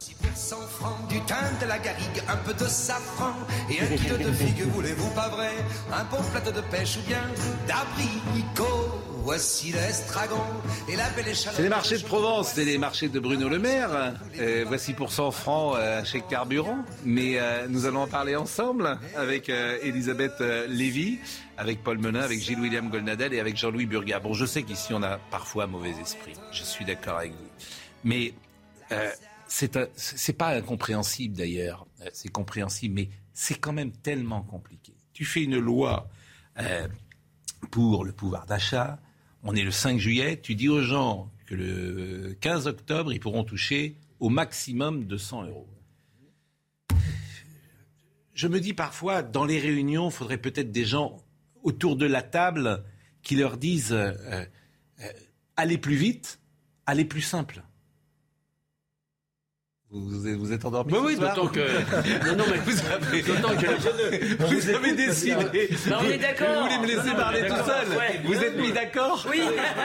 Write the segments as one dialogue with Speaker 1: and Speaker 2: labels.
Speaker 1: 6% francs, du thym, de la garrigue, un peu de safran et un kilo de figues, voulez-vous pas vrai? Un bon plateau de pêche ou bien d'abricot? Voici.
Speaker 2: C'est les marchés de Provence, c'est les marchés de Bruno Le Maire. Euh, voici pour 100 francs euh, chez Carburant. Mais euh, nous allons en parler ensemble avec euh, Elisabeth Lévy, avec Paul Menin, avec Gilles-William Golnadel et avec Jean-Louis Burga. Bon, je sais qu'ici on a parfois mauvais esprit. Je suis d'accord avec vous. Mais c'est pas incompréhensible d'ailleurs. Euh, C'est compréhensible, mais c'est quand même tellement compliqué. Tu fais une loi euh, pour le pouvoir d'achat. On est le 5 juillet. Tu dis aux gens que le 15 octobre, ils pourront toucher au maximum 200 euros. Je me dis parfois, dans les réunions, il faudrait peut-être des gens autour de la table qui leur disent euh, allez plus vite, allez plus simple. Vous, êtes- vous êtes endormi
Speaker 3: Oui,
Speaker 2: ce
Speaker 3: oui, d'autant que. Non, non, mais
Speaker 2: Vous avez,
Speaker 3: d'autant que.
Speaker 2: vous avez décidé.
Speaker 4: Bah, on est d'accord.
Speaker 2: Vous voulez me laisser parler tout seul
Speaker 4: Ouais.
Speaker 2: Vous êtes mis d'accord
Speaker 4: Oui.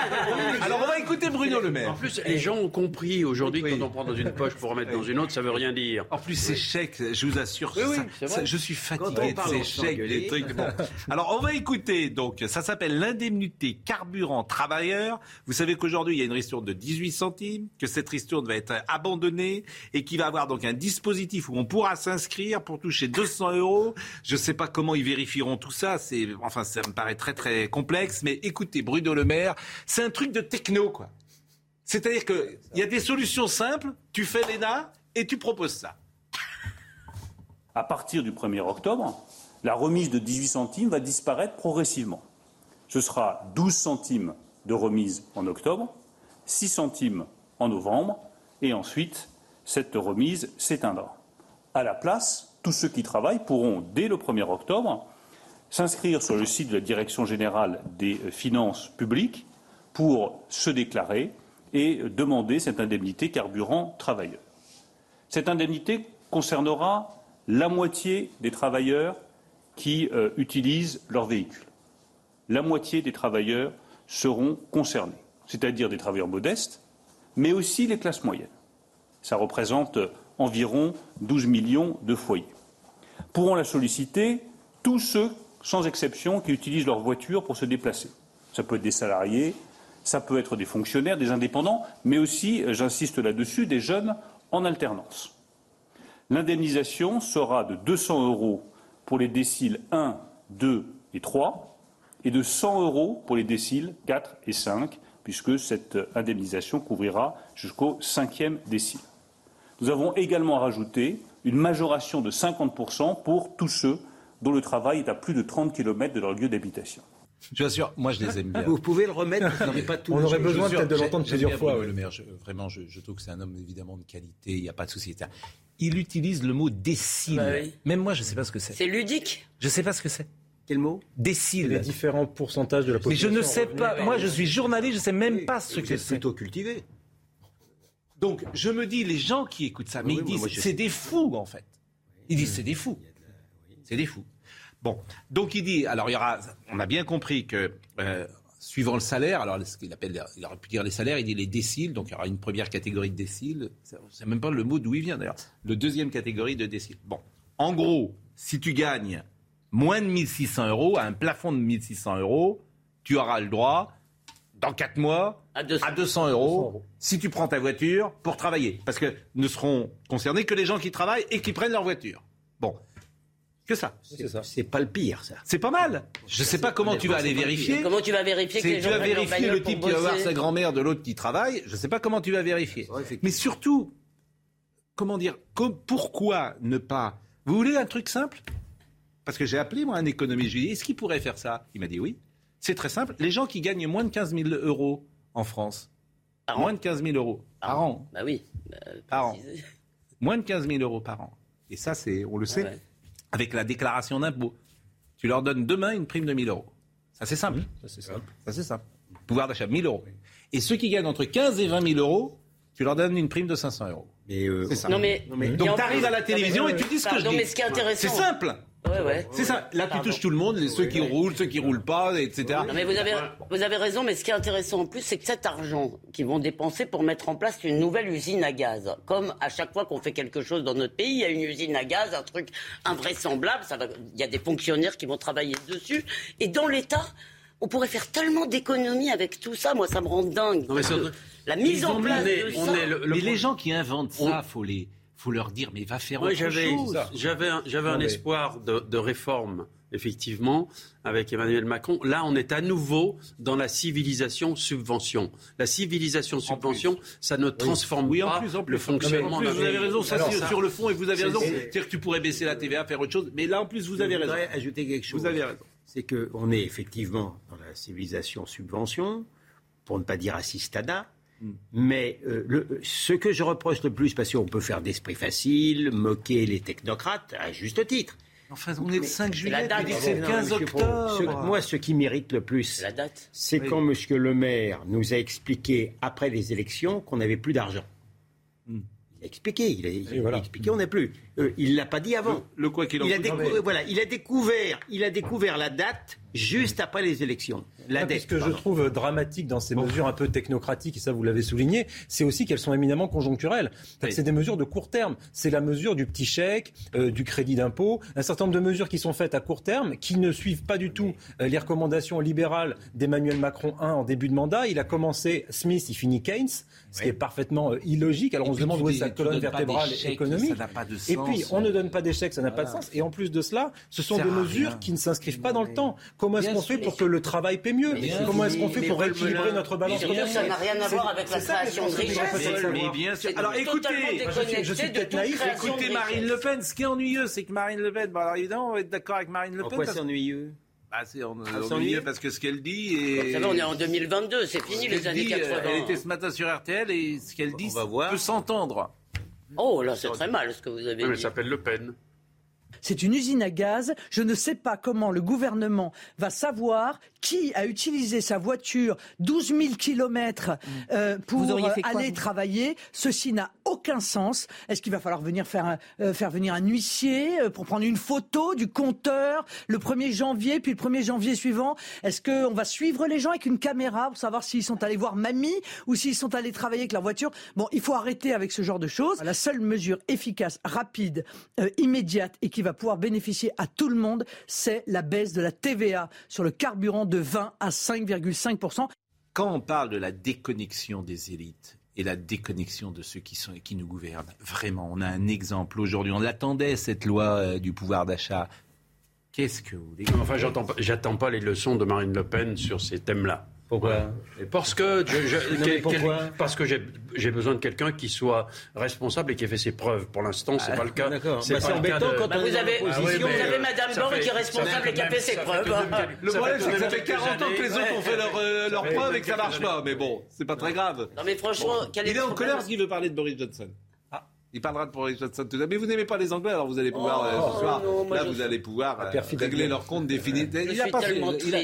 Speaker 2: Alors on va écouter Bruno Le Maire.
Speaker 3: En plus, les gens ont compris aujourd'hui que quand on prend dans une poche pour remettre dans une autre, ça veut rien dire.
Speaker 2: En plus, ces chèques, je vous assure,
Speaker 3: Oui, oui,
Speaker 2: ça-
Speaker 3: c'est
Speaker 2: ça-
Speaker 3: vrai.
Speaker 2: je suis fatigué de ces chèques, des trucs. Bon. Alors, on va écouter. Donc, ça s'appelle l'indemnité carburant travailleur. Vous savez qu'aujourd'hui, il y a une ristourne de 18 centimes, que cette ristourne va être abandonnée et qu'il va avoir donc un dispositif où on pourra s'inscrire pour toucher 200 euros. Je ne sais pas comment ils vérifieront tout ça. C'est, enfin, ça me paraît très très complexe. Mais écoutez, Bruno Le Maire, c'est un truc de techno, quoi. C'est-à-dire qu'il y a des solutions simples. Tu fais l'ENA et tu proposes ça.
Speaker 5: à partir du 1er octobre, la remise de 18 centimes va disparaître progressivement. Ce sera 12 centimes de remise en octobre, 6 centimes en novembre, et ensuite, cette remise s'éteindra. À la place, tous ceux qui travaillent pourront, dès le 1er octobre, s'inscrire sur le site de la Direction générale des finances publiques pour se déclarer et demander cette indemnité carburant travailleur. Cette indemnité concernera la moitié des travailleurs qui euh, utilisent leur véhicule. La moitié des travailleurs seront concernés, c'est-à-dire des travailleurs modestes, mais aussi les classes moyennes. Ça représente environ 12 millions de foyers. Pourront la solliciter tous ceux, sans exception, qui utilisent leur voiture pour se déplacer. Ça peut être des salariés, ça peut être des fonctionnaires, des indépendants, mais aussi, j'insiste là-dessus, des jeunes en alternance. L'indemnisation sera de 200 euros pour les déciles 1, 2 et 3 et de 100 euros pour les déciles 4 et 5, puisque cette indemnisation couvrira jusqu'au cinquième décile. Nous avons également rajouté une majoration de 50% pour tous ceux dont le travail est à plus de 30 km de leur lieu d'habitation.
Speaker 2: Je vous assure, moi je les aime bien.
Speaker 6: Vous pouvez le remettre, vous n'avez pas tout.
Speaker 7: On aurait besoin peut-être de l'entendre plusieurs fois.
Speaker 2: Bruno
Speaker 7: oui.
Speaker 2: Le Maire, je- vraiment, je, je trouve que c'est un homme évidemment de qualité, il n'y a pas de souci. Il utilise le mot décile.
Speaker 4: Bah oui.
Speaker 2: Même moi, je ne sais pas ce que c'est.
Speaker 4: C'est ludique.
Speaker 2: Je ne sais pas ce que c'est.
Speaker 6: Quel mot?
Speaker 7: Les
Speaker 2: Décile.
Speaker 7: différents pourcentages de la
Speaker 2: Mais
Speaker 7: population.
Speaker 2: je ne sais pas. Moi, je suis journaliste, je ne sais même
Speaker 6: Oui,
Speaker 2: pas ce
Speaker 6: vous
Speaker 2: que c'est.
Speaker 6: plutôt cultivé.
Speaker 2: Donc, je me dis, les gens qui écoutent ça, mais
Speaker 6: Oui,
Speaker 2: ils disent,
Speaker 6: je
Speaker 2: c'est des fous, en fait. Ils disent, c'est des fous. C'est des fous. Bon, donc il dit, alors il y aura, on a bien compris que euh, suivant le salaire, alors ce qu'il appelle, il aurait pu dire les salaires, il dit les déciles, donc il y aura une première catégorie de déciles, c'est même pas le mot d'où il vient d'ailleurs, le deuxième catégorie de déciles. Bon, en gros, si tu gagnes moins de 1600 euros, à un plafond de 1600 euros, tu auras le droit, dans 4 mois,
Speaker 4: À 200.
Speaker 2: à 200 euros, si tu prends ta voiture pour travailler. Parce que ne seront concernés que les gens qui travaillent et qui prennent leur voiture. Bon, que ça.
Speaker 7: C'est
Speaker 6: pas le pire, ça.
Speaker 2: C'est pas mal. Je sais pas comment tu vas aller vérifier.
Speaker 4: Comment tu vas vérifier que
Speaker 2: tu
Speaker 4: gens
Speaker 2: vas vérifier le type qui va voir sa grand-mère de l'autre qui travaille. Je sais pas comment tu vas vérifier. Mais surtout, comment dire, com- pourquoi ne pas? Vous voulez un truc simple? Parce que j'ai appelé moi un économiste. Je lui ai dit est-ce qu'il pourrait faire ça? Il m'a dit oui. C'est très simple. Les gens qui gagnent moins de 15 000 euros en France,
Speaker 4: Par an
Speaker 2: moins de 15 000 euros Par an.
Speaker 4: Bah oui. Bah,
Speaker 2: Par an. Moins de 15 000 euros par an. Et ça, c'est, on le sait,
Speaker 4: Ah ouais.
Speaker 2: avec la déclaration d'impôt. Tu leur donnes demain une prime de 1000 euros. Ça, c'est simple.
Speaker 7: Ça, c'est simple.
Speaker 2: Ça, c'est simple. Pouvoir d'achat, 1000 euros. Et ceux qui gagnent entre 15 et 20 000 euros, tu leur donnes une prime de 500 euros.
Speaker 6: Mais euh,
Speaker 2: C'est ça.
Speaker 4: Non mais,
Speaker 2: Donc, tu arrives à la télévision et tu dis ce que je dis.
Speaker 4: mais ce qui est intéressant.
Speaker 2: C'est simple.
Speaker 4: Ouais, ouais.
Speaker 2: C'est ça. Là, tu touches tout le monde, les- ceux qui roulent, ceux qui roulent pas, etc.
Speaker 4: Non mais vous avez, vous avez raison, mais ce qui est intéressant en plus, c'est que cet argent qu'ils vont dépenser pour mettre en place une nouvelle usine à gaz, comme à chaque fois qu'on fait quelque chose dans notre pays, il y a une usine à gaz, un truc invraisemblable, ça va, il y a des fonctionnaires qui vont travailler dessus, et dans l'État, on pourrait faire tellement d'économies avec tout ça, moi ça me rend dingue.
Speaker 3: Non, mais
Speaker 4: la mise en place
Speaker 3: on est-
Speaker 4: de
Speaker 3: on
Speaker 4: ça,
Speaker 3: est le- le
Speaker 2: mais les gens qui inventent ça, faut les, faut leur dire, mais va faire
Speaker 3: Oui,
Speaker 2: autre
Speaker 3: j'avais,
Speaker 2: chose.
Speaker 3: j'avais un, j'avais espoir de, de réforme, effectivement, avec Emmanuel Macron. Là, on est à nouveau dans la civilisation subvention. La civilisation subvention, ça ne transforme
Speaker 2: Oui, en
Speaker 3: pas
Speaker 2: plus, en plus.
Speaker 3: le fonctionnement
Speaker 2: En plus, vous avez raison, ça,
Speaker 7: Alors,
Speaker 2: c'est
Speaker 7: ça-
Speaker 2: sur le fond, et vous avez
Speaker 7: c'est-
Speaker 2: raison.
Speaker 7: c'est-
Speaker 2: C'est-à-dire que tu pourrais baisser la TVA, faire autre chose. Mais là, en plus, vous avez
Speaker 6: je
Speaker 2: raison.
Speaker 6: voudrais ajouter quelque chose.
Speaker 2: Vous avez raison.
Speaker 6: C'est qu'on est effectivement dans la civilisation subvention, pour ne pas dire assistanat.
Speaker 2: Hmm.
Speaker 6: Mais euh, le- ce que je reproche le plus, parce qu'on peut faire d'esprit facile, moquer les technocrates, à juste titre.
Speaker 2: Enfin, on est le 5
Speaker 4: la
Speaker 2: juillet,
Speaker 4: date.
Speaker 2: dis que c'est le
Speaker 6: Non,
Speaker 2: 15
Speaker 6: monsieur Pro,
Speaker 2: octobre.
Speaker 6: ce- moi, ce qui mérite le plus,
Speaker 4: c'est la date.
Speaker 6: c'est
Speaker 2: Oui.
Speaker 6: quand M. Le Maire nous a expliqué, après les élections, qu'on n'avait plus d'argent. Il a expliqué, il a, il a
Speaker 7: voilà.
Speaker 6: expliqué, on n'a plus. Euh, il ne l'a pas dit avant.
Speaker 2: Le quoi qu'il en
Speaker 6: Il a,
Speaker 2: coûte.
Speaker 6: décou- voilà, il, a découvert, il a découvert la date juste après les élections. La
Speaker 7: Ah,
Speaker 6: dette.
Speaker 7: Ce que je trouve dramatique dans ces mesures un peu technocratiques, et ça vous l'avez souligné, c'est aussi qu'elles sont éminemment conjoncturelles.
Speaker 2: Oui.
Speaker 7: C'est des mesures de court terme. C'est la mesure du petit chèque, euh, du crédit d'impôt, un certain nombre de mesures qui sont faites à court terme, qui ne suivent pas du tout euh, les recommandations libérales d'Emmanuel Macron I en début de mandat. Il a commencé Smith, il finit Keynes, ce qui est parfaitement euh, illogique. Alors
Speaker 2: Et
Speaker 7: on se demande où est
Speaker 2: tu
Speaker 7: colonne vertébrale économique.
Speaker 2: ça n'a pas de
Speaker 7: Et puis on ne donne pas chèques, ça n'a pas de sens. Et en plus de cela, ce sont des mesures
Speaker 2: rien.
Speaker 7: qui ne s'inscrivent pas dans le temps. Comment est-ce qu'on fait pour que le travail paie mieux Comment est-ce qu'on fait pour rééquilibrer notre balance
Speaker 4: ça n'a rien à voir avec la
Speaker 7: ça
Speaker 4: création de richesse.
Speaker 2: Alors écoutez,
Speaker 7: je suis peut-être naïf,
Speaker 2: écoutez Marine. Le Pen. Ce qui est ennuyeux, c'est que Marine Le Pen, bon, alors évidemment, on va être d'accord avec Marine Le
Speaker 6: En
Speaker 2: Pen.
Speaker 6: quoi
Speaker 2: parce-
Speaker 6: c'est ennuyeux
Speaker 2: Ah, c'est en-
Speaker 6: c'est
Speaker 2: ennuyeux parce que ce qu'elle dit est.
Speaker 4: Vous savez, on est en 2022, c'est fini
Speaker 2: Ce
Speaker 4: les années
Speaker 2: dit, euh,
Speaker 4: 80.
Speaker 2: Elle était ce matin sur RTL et ce qu'elle dit
Speaker 6: va voir.
Speaker 2: peut s'entendre.
Speaker 4: Oh là, c'est très mal ce que vous avez
Speaker 3: Oui, mais
Speaker 4: dit.
Speaker 3: ça s'appelle Le Pen.
Speaker 8: C'est une usine à gaz. Je ne sais pas comment le gouvernement va savoir qui a utilisé sa voiture 12 000 kilomètres euh, pour
Speaker 9: fait quoi,
Speaker 8: aller travailler. Ceci n'a aucun sens. Est-ce qu'il va falloir venir faire, euh, faire venir un huissier euh, pour prendre une photo du compteur le 1er janvier, puis le 1er janvier suivant? Est-ce qu'on va suivre les gens avec une caméra pour savoir s'ils sont allés voir mamie ou s'ils sont allés travailler avec leur voiture? Bon, il faut arrêter avec ce genre de choses. La seule mesure efficace, rapide, euh, immédiate et qui va pouvoir bénéficier à tout le monde, c'est la baisse de la TVA sur le carburant de 20 à 5,5%
Speaker 2: Quand on parle de la déconnexion des élites et la déconnexion de ceux qui, sont, qui nous gouvernent, vraiment, on a un exemple aujourd'hui. On l'attendait, cette loi euh, du pouvoir d'achat. Qu'est-ce que vous voulez
Speaker 3: Enfin, j'attends pas les leçons de Marine Le Pen sur ces thèmes-là.
Speaker 6: Pourquoi
Speaker 3: Parce que, je- je-
Speaker 6: mais
Speaker 3: quel-
Speaker 6: pourquoi
Speaker 3: quel- parce que j'ai besoin de quelqu'un qui soit responsable et qui ait fait ses preuves. Pour l'instant, c'est
Speaker 6: Ah,
Speaker 3: pas le cas.
Speaker 6: d'accord. Bah, c'est
Speaker 3: cas
Speaker 6: embêtant
Speaker 3: de-
Speaker 6: quand
Speaker 4: Bah,
Speaker 6: on est
Speaker 4: vous avez.
Speaker 3: Ah oui,
Speaker 4: vous
Speaker 3: mais,
Speaker 4: avez
Speaker 3: euh,
Speaker 4: Madame
Speaker 3: ça
Speaker 4: Borne qui est responsable et qui a fait ses preuves.
Speaker 2: Le problème, c'est que ça fait
Speaker 3: quelques
Speaker 2: 40 ans que les autres ont fait leur, euh, leur
Speaker 3: Ça fait
Speaker 2: preuve et que ça marche pas. Mais bon, c'est pas très grave.
Speaker 4: Non mais franchement,
Speaker 2: Il est en colère parce qu'il veut parler de Boris Johnson. Il parlera de Boris Johnson tout à l'heure. Mais vous n'aimez pas les Anglais, alors vous allez pouvoir,
Speaker 4: Oh,
Speaker 2: euh, ce soir,
Speaker 4: non,
Speaker 2: là, vous
Speaker 4: suis-
Speaker 2: allez pouvoir euh, régler leur compte définitivement. Il a
Speaker 4: suis
Speaker 2: pas
Speaker 4: tellement
Speaker 2: il a-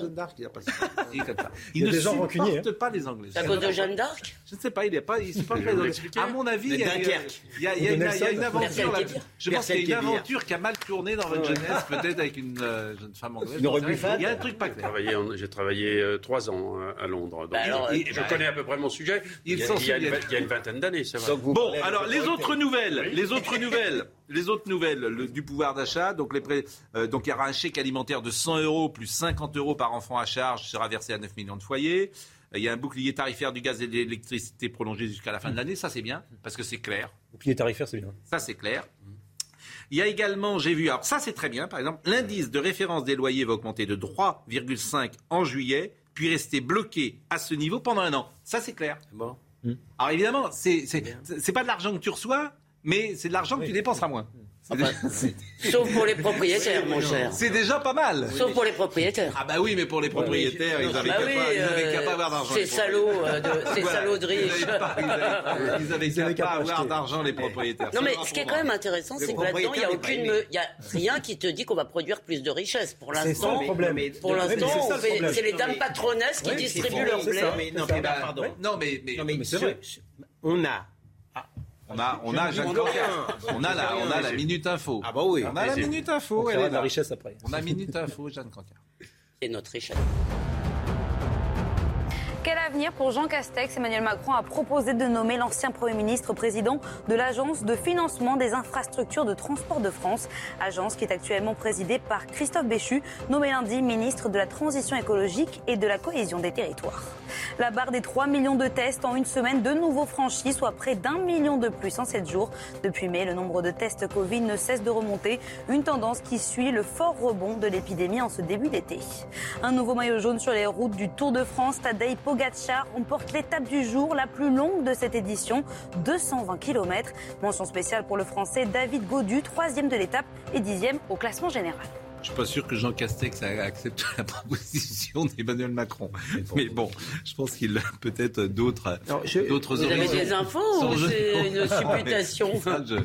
Speaker 2: Jeanne d'Arc, il a pas Il est comme ça.
Speaker 7: Il a
Speaker 2: ne
Speaker 7: des gens
Speaker 2: supporte
Speaker 7: hein.
Speaker 2: pas les Anglais.
Speaker 4: C'est à cause de Jeanne d'Arc
Speaker 2: Je ne sais pas, il est pas, il supporte pas les Anglais. À mon avis,
Speaker 6: Les
Speaker 2: il y a, il y a-
Speaker 6: Dunkerque.
Speaker 2: il y a- il y a une, il y a une
Speaker 7: Nelson.
Speaker 2: aventure là. Je pense qu'il y a une aventure qui a mal tourné dans votre jeunesse, peut-être avec une euh, jeune femme anglaise. Il y a un truc pas
Speaker 3: J'ai
Speaker 2: clair.
Speaker 3: j'ai travaillé euh, trois ans à Londres.
Speaker 4: Bah
Speaker 3: je connais à peu près mon sujet.
Speaker 2: il
Speaker 3: Il y a, il une, il vingtaine d'années, c'est vrai.
Speaker 2: Bon, alors les. Autres nouvelles, les autres nouvelles, les autres nouvelles le- du pouvoir d'achat. Donc, les euh, donc il y aura un chèque alimentaire de 100 euros plus 50 euros par enfant à charge sera versé à 9 millions de foyers. Il y a un bouclier tarifaire du gaz et de l'électricité prolongé jusqu'à la fin de l'année. Ça c'est bien parce que c'est clair.
Speaker 7: Bouclier tarifaire, c'est bien.
Speaker 2: Ça, c'est clair. Il y a également, j'ai vu, alors ça c'est très bien, par exemple, l'indice de référence des loyers va augmenter de 3,5 en juillet, puis rester bloqué à ce niveau pendant un an. Ça c'est clair.
Speaker 6: Bon.
Speaker 2: Alors évidemment, c'est pas de l'argent que tu reçois, mais c'est de l'argent que tu dépenseras moins.
Speaker 4: Sauf pour les propriétaires, mon cher.
Speaker 2: C'est déjà pas mal.
Speaker 4: Sauf pour les propriétaires.
Speaker 2: Ah bah oui, mais pour les propriétaires, ils avaient
Speaker 4: Bah
Speaker 2: qu'à
Speaker 4: oui,
Speaker 2: pas, ils avaient qu'à
Speaker 4: euh,
Speaker 2: pas avoir d'argent.
Speaker 4: Ces salauds, euh, de, ces
Speaker 2: Voilà.
Speaker 4: salauds de
Speaker 2: Ils
Speaker 4: riches.
Speaker 2: ils avaient- Ils avaient qu'à pas avoir d'argent, les propriétaires.
Speaker 4: Non mais ce qui est quand même intéressant,
Speaker 6: Le
Speaker 4: c'est que là-dedans, il n'y a aucune, il y rien qui te dit qu'on va produire plus de richesses. Pour l'instant,
Speaker 7: le problème.
Speaker 6: mais-
Speaker 4: pour l'instant,
Speaker 7: c'est
Speaker 4: les dames patronesses qui distribuent leur blé.
Speaker 6: non, mais pardon.
Speaker 2: Non mais,
Speaker 6: on a.
Speaker 2: on a, on a, Jacques
Speaker 6: On a
Speaker 2: Cancar.
Speaker 6: rien.
Speaker 2: on a la, on a la minute info.
Speaker 6: Ah bah oui.
Speaker 2: On a la minute info,
Speaker 7: On
Speaker 2: elle est
Speaker 7: de la richesse après.
Speaker 2: On a minute info, Jeanne Cancar.
Speaker 4: C'est notre richesse.
Speaker 9: Quel avenir pour Jean Castex? Emmanuel Macron a proposé de nommer l'ancien Premier ministre président de l'Agence de financement des infrastructures de transport de France, agence qui est actuellement présidée par Christophe Béchu, nommé lundi ministre de la Transition écologique et de la cohésion des territoires. La barre des 3 millions de tests en une semaine de nouveau franchie, soit près d'un million de plus en 7 jours. Depuis mai, le nombre de tests Covid ne cesse de remonter, une tendance qui suit le fort rebond de l'épidémie en ce début d'été. Un nouveau maillot jaune sur les routes du Tour de France, Tadej Pogacar remporte l'étape du jour, la plus longue de cette édition, 220 km. Mention spéciale pour le Français David Godu, troisième de l'étape et dixième au classement général.
Speaker 2: Je suis pas sûr que Jean Castex a accepté la proposition d'Emmanuel Macron. Mais bon, je pense qu'il a peut-être d'autres d'autres
Speaker 4: Vous avez des infos ou c'est une supputation
Speaker 2: Ça, je-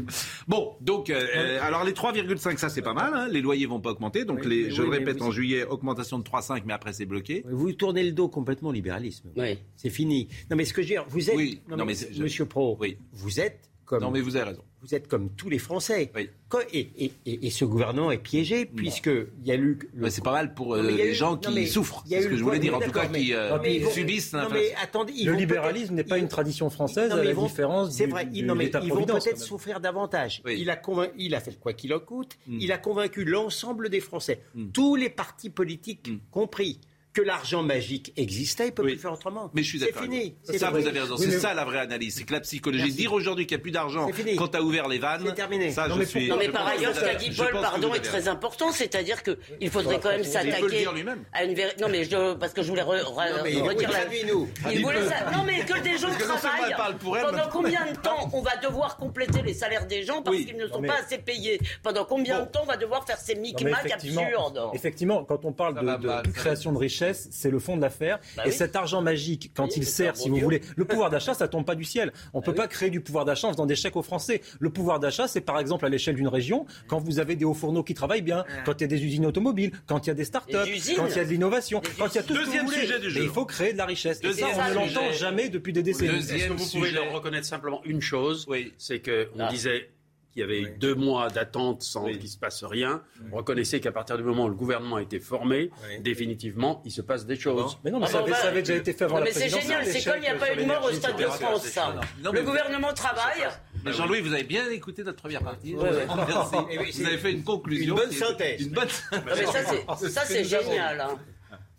Speaker 2: Bon, donc, euh, euh, alors les 3,5, ça c'est pas mal. Hein. Les loyers vont pas augmenter. Donc,
Speaker 6: Oui,
Speaker 2: les, je
Speaker 6: oui,
Speaker 2: le répète,
Speaker 6: vous-
Speaker 2: en juillet, augmentation de 3,5, mais après c'est bloqué.
Speaker 6: Vous tournez le dos complètement au libéralisme.
Speaker 4: Oui.
Speaker 6: C'est fini. Non, mais ce que je veux dire, vous êtes.
Speaker 2: Oui, non, mais c'est- je-
Speaker 6: Monsieur Pro,
Speaker 2: Oui.
Speaker 6: vous êtes comme.
Speaker 2: Non, mais vous avez raison.
Speaker 6: Vous êtes comme tous les Français.
Speaker 2: Oui.
Speaker 6: Et, et- et- et ce gouvernement est piégé, puisqu'il y a eu. le-
Speaker 2: c'est pas mal pour euh, les
Speaker 6: eu-
Speaker 2: gens qui
Speaker 6: mais
Speaker 2: souffrent. C'est ce que je voulais dire, en tout cas, qui euh,
Speaker 6: mais ils vont-
Speaker 2: subissent
Speaker 6: Non, mais attendez,
Speaker 7: Le libéralisme n'est pas une tradition française,
Speaker 6: Non,
Speaker 7: à
Speaker 6: mais
Speaker 7: la
Speaker 6: ils vont-
Speaker 7: différence
Speaker 6: C'est vrai,
Speaker 7: du-
Speaker 6: ils, non, mais
Speaker 7: de
Speaker 6: ils vont peut-être souffrir davantage.
Speaker 2: Oui.
Speaker 6: Il, a convain- il a fait le quoi qu'il en coûte.
Speaker 2: Mm.
Speaker 6: Il a convaincu l'ensemble des Français, tous les partis politiques
Speaker 2: Mm.
Speaker 6: compris, que l'argent magique existait. Il ne peut
Speaker 2: Oui.
Speaker 6: plus faire autrement.
Speaker 2: Mais je suis
Speaker 6: C'est
Speaker 2: d'accord.
Speaker 6: fini.
Speaker 2: Ça,
Speaker 6: C'est
Speaker 2: vous
Speaker 6: fini.
Speaker 2: avez raison.
Speaker 6: Oui,
Speaker 2: C'est
Speaker 6: mais-
Speaker 2: ça la vraie analyse. C'est que la psychologie.
Speaker 6: Merci.
Speaker 2: Dire aujourd'hui qu'il n'y a plus d'argent
Speaker 6: C'est fini.
Speaker 2: quand tu as ouvert les vannes.
Speaker 6: C'est terminé.
Speaker 2: Ça,
Speaker 7: Non,
Speaker 2: je
Speaker 7: mais
Speaker 2: suis.
Speaker 4: Non mais
Speaker 2: je
Speaker 4: par ailleurs, ce
Speaker 2: vous
Speaker 4: qu'a dit Paul, pardon,
Speaker 2: vous
Speaker 4: est très important, c'est-à-dire qu'il faudrait quand même
Speaker 2: Il peut le
Speaker 4: s'attaquer
Speaker 2: dire lui-même.
Speaker 4: à une véritable... Non mais je... parce que je voulais re- re-
Speaker 6: Non, mais
Speaker 4: redire la...
Speaker 6: traduis-nous.
Speaker 4: Il voulait ça- Non mais que des gens travaillent. Pendant combien de temps on va devoir compléter les salaires des gens parce qu'ils ne sont pas assez payés? Pendant combien de temps on va devoir faire ces micmacs absurdes?
Speaker 7: effectivement, quand on parle
Speaker 2: Ça
Speaker 7: de,
Speaker 2: ça
Speaker 7: création de richesse, c'est le fond de l'affaire.
Speaker 4: Bah
Speaker 7: et
Speaker 4: oui.
Speaker 7: cet argent magique, quand
Speaker 4: Oui,
Speaker 7: il sert, si vous voulez, le pouvoir d'achat, ça tombe pas du ciel. On peut
Speaker 4: oui.
Speaker 7: pas créer du pouvoir d'achat en faisant des chèques aux Français. Le pouvoir d'achat, c'est par exemple à l'échelle d'une région, quand vous avez des hauts fourneaux qui travaillent bien, quand il y a des usines automobiles, quand il y a des start-up, quand il y a de l'innovation, quand il y a tout ce que
Speaker 2: Deuxième
Speaker 7: vous
Speaker 2: sujet du
Speaker 7: il faut créer de la richesse. Et ça,
Speaker 2: Deuxième
Speaker 7: on ne l'entend jamais depuis des décennies.
Speaker 2: Deuxième
Speaker 3: Est-ce que vous pouvez leur reconnaître simplement une chose?
Speaker 2: Oui.
Speaker 3: C'est qu'on
Speaker 4: Ah.
Speaker 3: disait qu'il y avait eu deux mois d'attente sans
Speaker 2: Oui.
Speaker 3: qu'il se passe rien. Reconnaissez qu'à partir du moment où le gouvernement a été formé, définitivement, il se passe des choses.
Speaker 7: Mais non, mais
Speaker 4: Ah
Speaker 7: ça,
Speaker 4: bon,
Speaker 7: avait,
Speaker 4: bah,
Speaker 7: ça avait déjà été fait avant
Speaker 4: Non,
Speaker 7: la
Speaker 4: mais c'est génial, c'est comme il n'y a pas eu de mort au Stade de. France, ça.
Speaker 2: Non,
Speaker 4: Le gouvernement travaille.
Speaker 2: Mais Jean-Louis, vous avez bien écouté notre première partie.
Speaker 4: Ouais, ouais.
Speaker 2: Merci. Vous avez fait une conclusion.
Speaker 6: Une bonne synthèse.
Speaker 2: Une bonne
Speaker 4: Non, mais ça, c'est, ça, c'est génial.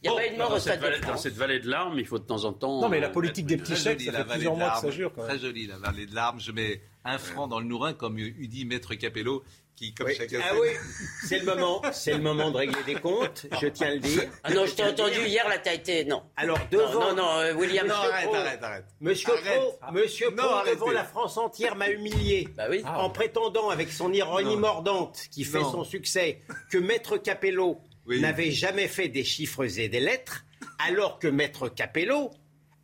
Speaker 4: Il n'y a
Speaker 2: Bon,
Speaker 4: pas eu de mort
Speaker 3: Dans
Speaker 4: au de
Speaker 3: dans cette vallée de larmes, il faut de temps en temps.
Speaker 7: Non, mais la
Speaker 3: euh,
Speaker 7: politique des petits chèques, ça
Speaker 2: la
Speaker 7: fait
Speaker 2: vallée
Speaker 7: plusieurs
Speaker 2: de
Speaker 7: mois que ça jure. Quand même.
Speaker 2: Très jolie, la vallée de larmes. Je mets un franc dans le Nourin, comme eût dit Maître Capello, qui, comme
Speaker 6: Oui.
Speaker 2: chacun
Speaker 6: Ah oui, c'est le moment, c'est le moment de régler des comptes, je tiens à le dire.
Speaker 4: Ah non, je t'ai entendu hier, là, t'as été. Non.
Speaker 6: Alors
Speaker 4: Non,
Speaker 6: devant,
Speaker 4: non, non, euh, William.
Speaker 2: Non,
Speaker 6: Monsieur
Speaker 2: arrête,
Speaker 6: Pro.
Speaker 2: arrête, arrête.
Speaker 6: Monsieur
Speaker 2: Arrête.
Speaker 6: Pro, Monsieur
Speaker 2: Non,
Speaker 6: Pro,
Speaker 2: arrêtez.
Speaker 6: devant la France entière m'a humilié.
Speaker 4: Bah oui.
Speaker 6: En prétendant avec son ironie
Speaker 2: Non.
Speaker 6: mordante qui fait
Speaker 2: Non.
Speaker 6: son succès que Maître Capello
Speaker 2: Oui.
Speaker 6: n'avait jamais fait des chiffres et des lettres, alors que Maître Capello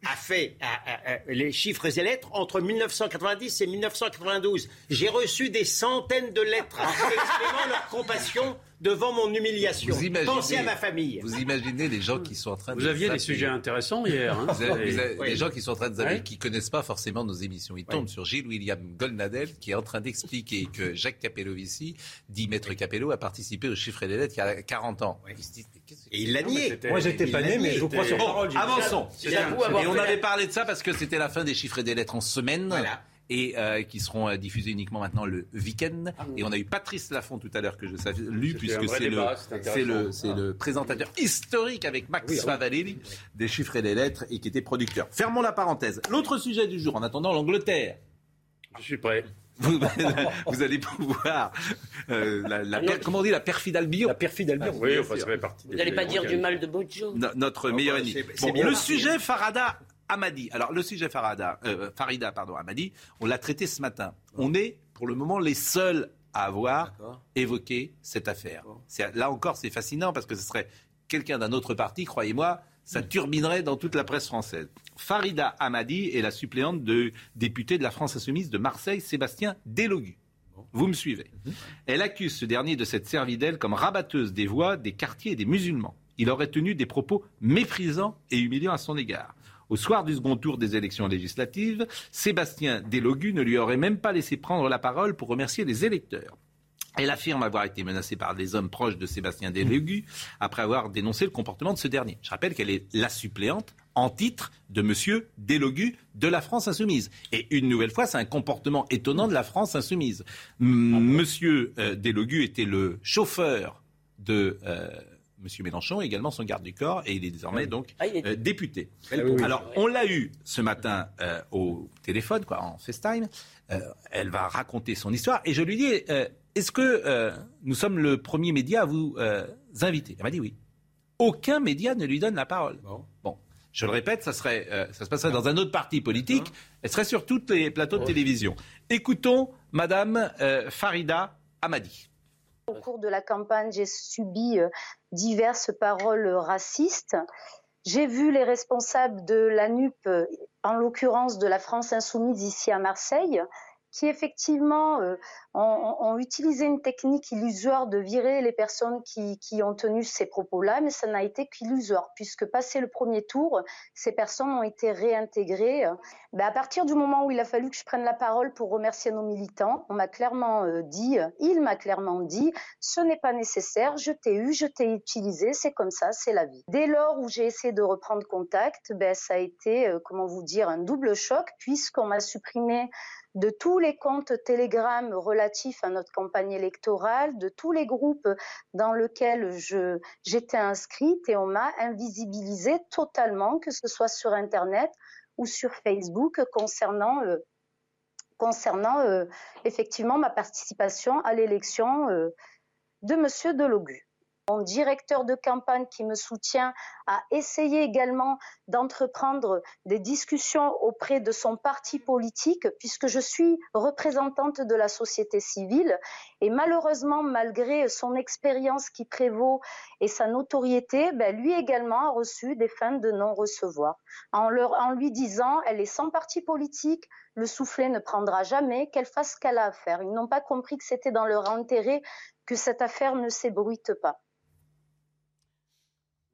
Speaker 6: a fait a- a- a- les chiffres et lettres entre 1990 et 1992. J'ai reçu des centaines de lettres exprimant leur compassion devant mon humiliation.
Speaker 2: Vous imaginez-
Speaker 6: Pensez à ma famille.
Speaker 2: Vous imaginez les gens qui sont en train de
Speaker 3: Vous aviez des sujets intéressants hier. hein.
Speaker 2: Vous avez, vous avez
Speaker 6: Oui.
Speaker 2: des gens qui sont en train de zapper,
Speaker 3: Ouais.
Speaker 2: qui connaissent pas forcément nos émissions. Ils tombent sur Gilles William Goldnadel, qui est en train d'expliquer que Jacques Capello-Vici, dit Maître Capello, a participé au chiffre et les lettres il y a 40 ans. Ils se disent, mais qu'est-ce que-
Speaker 6: Et il l'a nié.
Speaker 7: Moi, j'étais pas né, mais je vous crois sur parole.
Speaker 2: Avançons. Et on avait parlé de ça parce que c'était la fin des chiffres et des lettres en semaine.
Speaker 6: Voilà.
Speaker 2: Et euh, qui seront euh, diffusés uniquement maintenant le week-end. Et on a eu Patrice Laffont tout à l'heure que je savais
Speaker 3: un
Speaker 2: puisque c'est le, le présentateur historique avec Max
Speaker 7: Oui, ah oui.
Speaker 2: Des chiffres et des lettres et qui était producteur. Fermons la parenthèse. L'autre sujet du jour, en attendant l'Angleterre.
Speaker 3: Je suis prêt.
Speaker 2: Vous, vous allez pouvoir euh, la, la
Speaker 4: Ah non,
Speaker 2: per- comment on dit la perfide Albion.
Speaker 7: La perfide Albion.
Speaker 3: Oui, enfin, ça fait partie.
Speaker 4: Vous n'allez pas dire du mal de Bojo.
Speaker 2: No- notre meilleur
Speaker 6: bah,
Speaker 2: ennemi. Bon, le sujet Farada Amadi. Alors le sujet Farada, euh, Farida pardon Amadi, on l'a traité ce matin. On est pour le moment les seuls à avoir évoqué cette affaire. Là encore, c'est fascinant parce que ce serait quelqu'un d'un autre parti, croyez-moi, ça turbinerait dans toute la presse française. Farida Hamadi est la suppléante de député de la France Insoumise de Marseille, Sébastien Delogu. Vous me suivez. Elle accuse ce dernier de s'être servi d'elle comme rabatteuse des voix des quartiers et des musulmans. Il aurait tenu des propos méprisants et humiliants à son égard. Au soir du second tour des élections législatives, Sébastien Delogu ne lui aurait même pas laissé prendre la parole pour remercier les électeurs. Elle affirme avoir été menacée par des hommes proches de Sébastien Delogu après avoir dénoncé le comportement de ce dernier. Je rappelle qu'elle est la suppléante en titre de Monsieur Delogu de la France Insoumise. Et une nouvelle fois, c'est un comportement étonnant de la France Insoumise. M- Monsieur euh, Delogu était le chauffeur de euh, Monsieur Mélenchon, également son garde du corps, et il est désormais donc
Speaker 4: Ah, il est-
Speaker 2: euh, député.
Speaker 7: oui.
Speaker 2: Alors, on l'a eu ce matin euh, au téléphone, quoi, en FaceTime. Euh, elle va raconter son histoire, et je lui dis Est-ce que nous sommes le premier média à vous inviter? Elle m'a dit oui. Aucun média ne lui donne la parole. Bon. Je le répète, ça, serait, ça se passerait dans un autre parti politique. Elle serait sur tous les plateaux de télévision. Écoutons Madame Farida Amadi.
Speaker 10: Au cours de la campagne, j'ai subi euh, diverses paroles racistes. J'ai vu les responsables de la NUP, euh, en l'occurrence de la France insoumise ici à Marseille, qui effectivement euh, ont, ont utilisé une technique illusoire de virer les personnes qui, qui ont tenu ces propos-là, mais ça n'a été qu'illusoire, puisque passé le premier tour, ces personnes ont été réintégrées. Ben, à partir du moment où il a fallu que je prenne la parole pour remercier nos militants, on m'a clairement euh, dit, il m'a clairement dit, ce n'est pas nécessaire, je t'ai eu, je t'ai utilisé, c'est comme ça, c'est la vie. Dès lors où j'ai essayé de reprendre contact, ben, ça a été, euh, comment vous dire, un double choc, puisqu'on m'a supprimé de tous les comptes Telegram relatifs à notre campagne électorale, de tous les groupes dans lesquels j'étais inscrite et on m'a invisibilisé totalement, que ce soit sur Internet ou sur Facebook, concernant, euh, euh, effectivement ma participation à l'élection euh, de Monsieur Delogu. Mon directeur de campagne qui me soutient a essayé également d'entreprendre des discussions auprès de son parti politique puisque je suis représentante de la société civile et malheureusement malgré son expérience qui prévaut et sa notoriété, ben, lui également a reçu des fins de non-recevoir en, en lui disant elle est sans parti politique, le soufflet ne prendra jamais, qu'elle fasse ce qu'elle a à faire. Ils n'ont pas compris que c'était dans leur intérêt que cette affaire ne s'ébruite pas.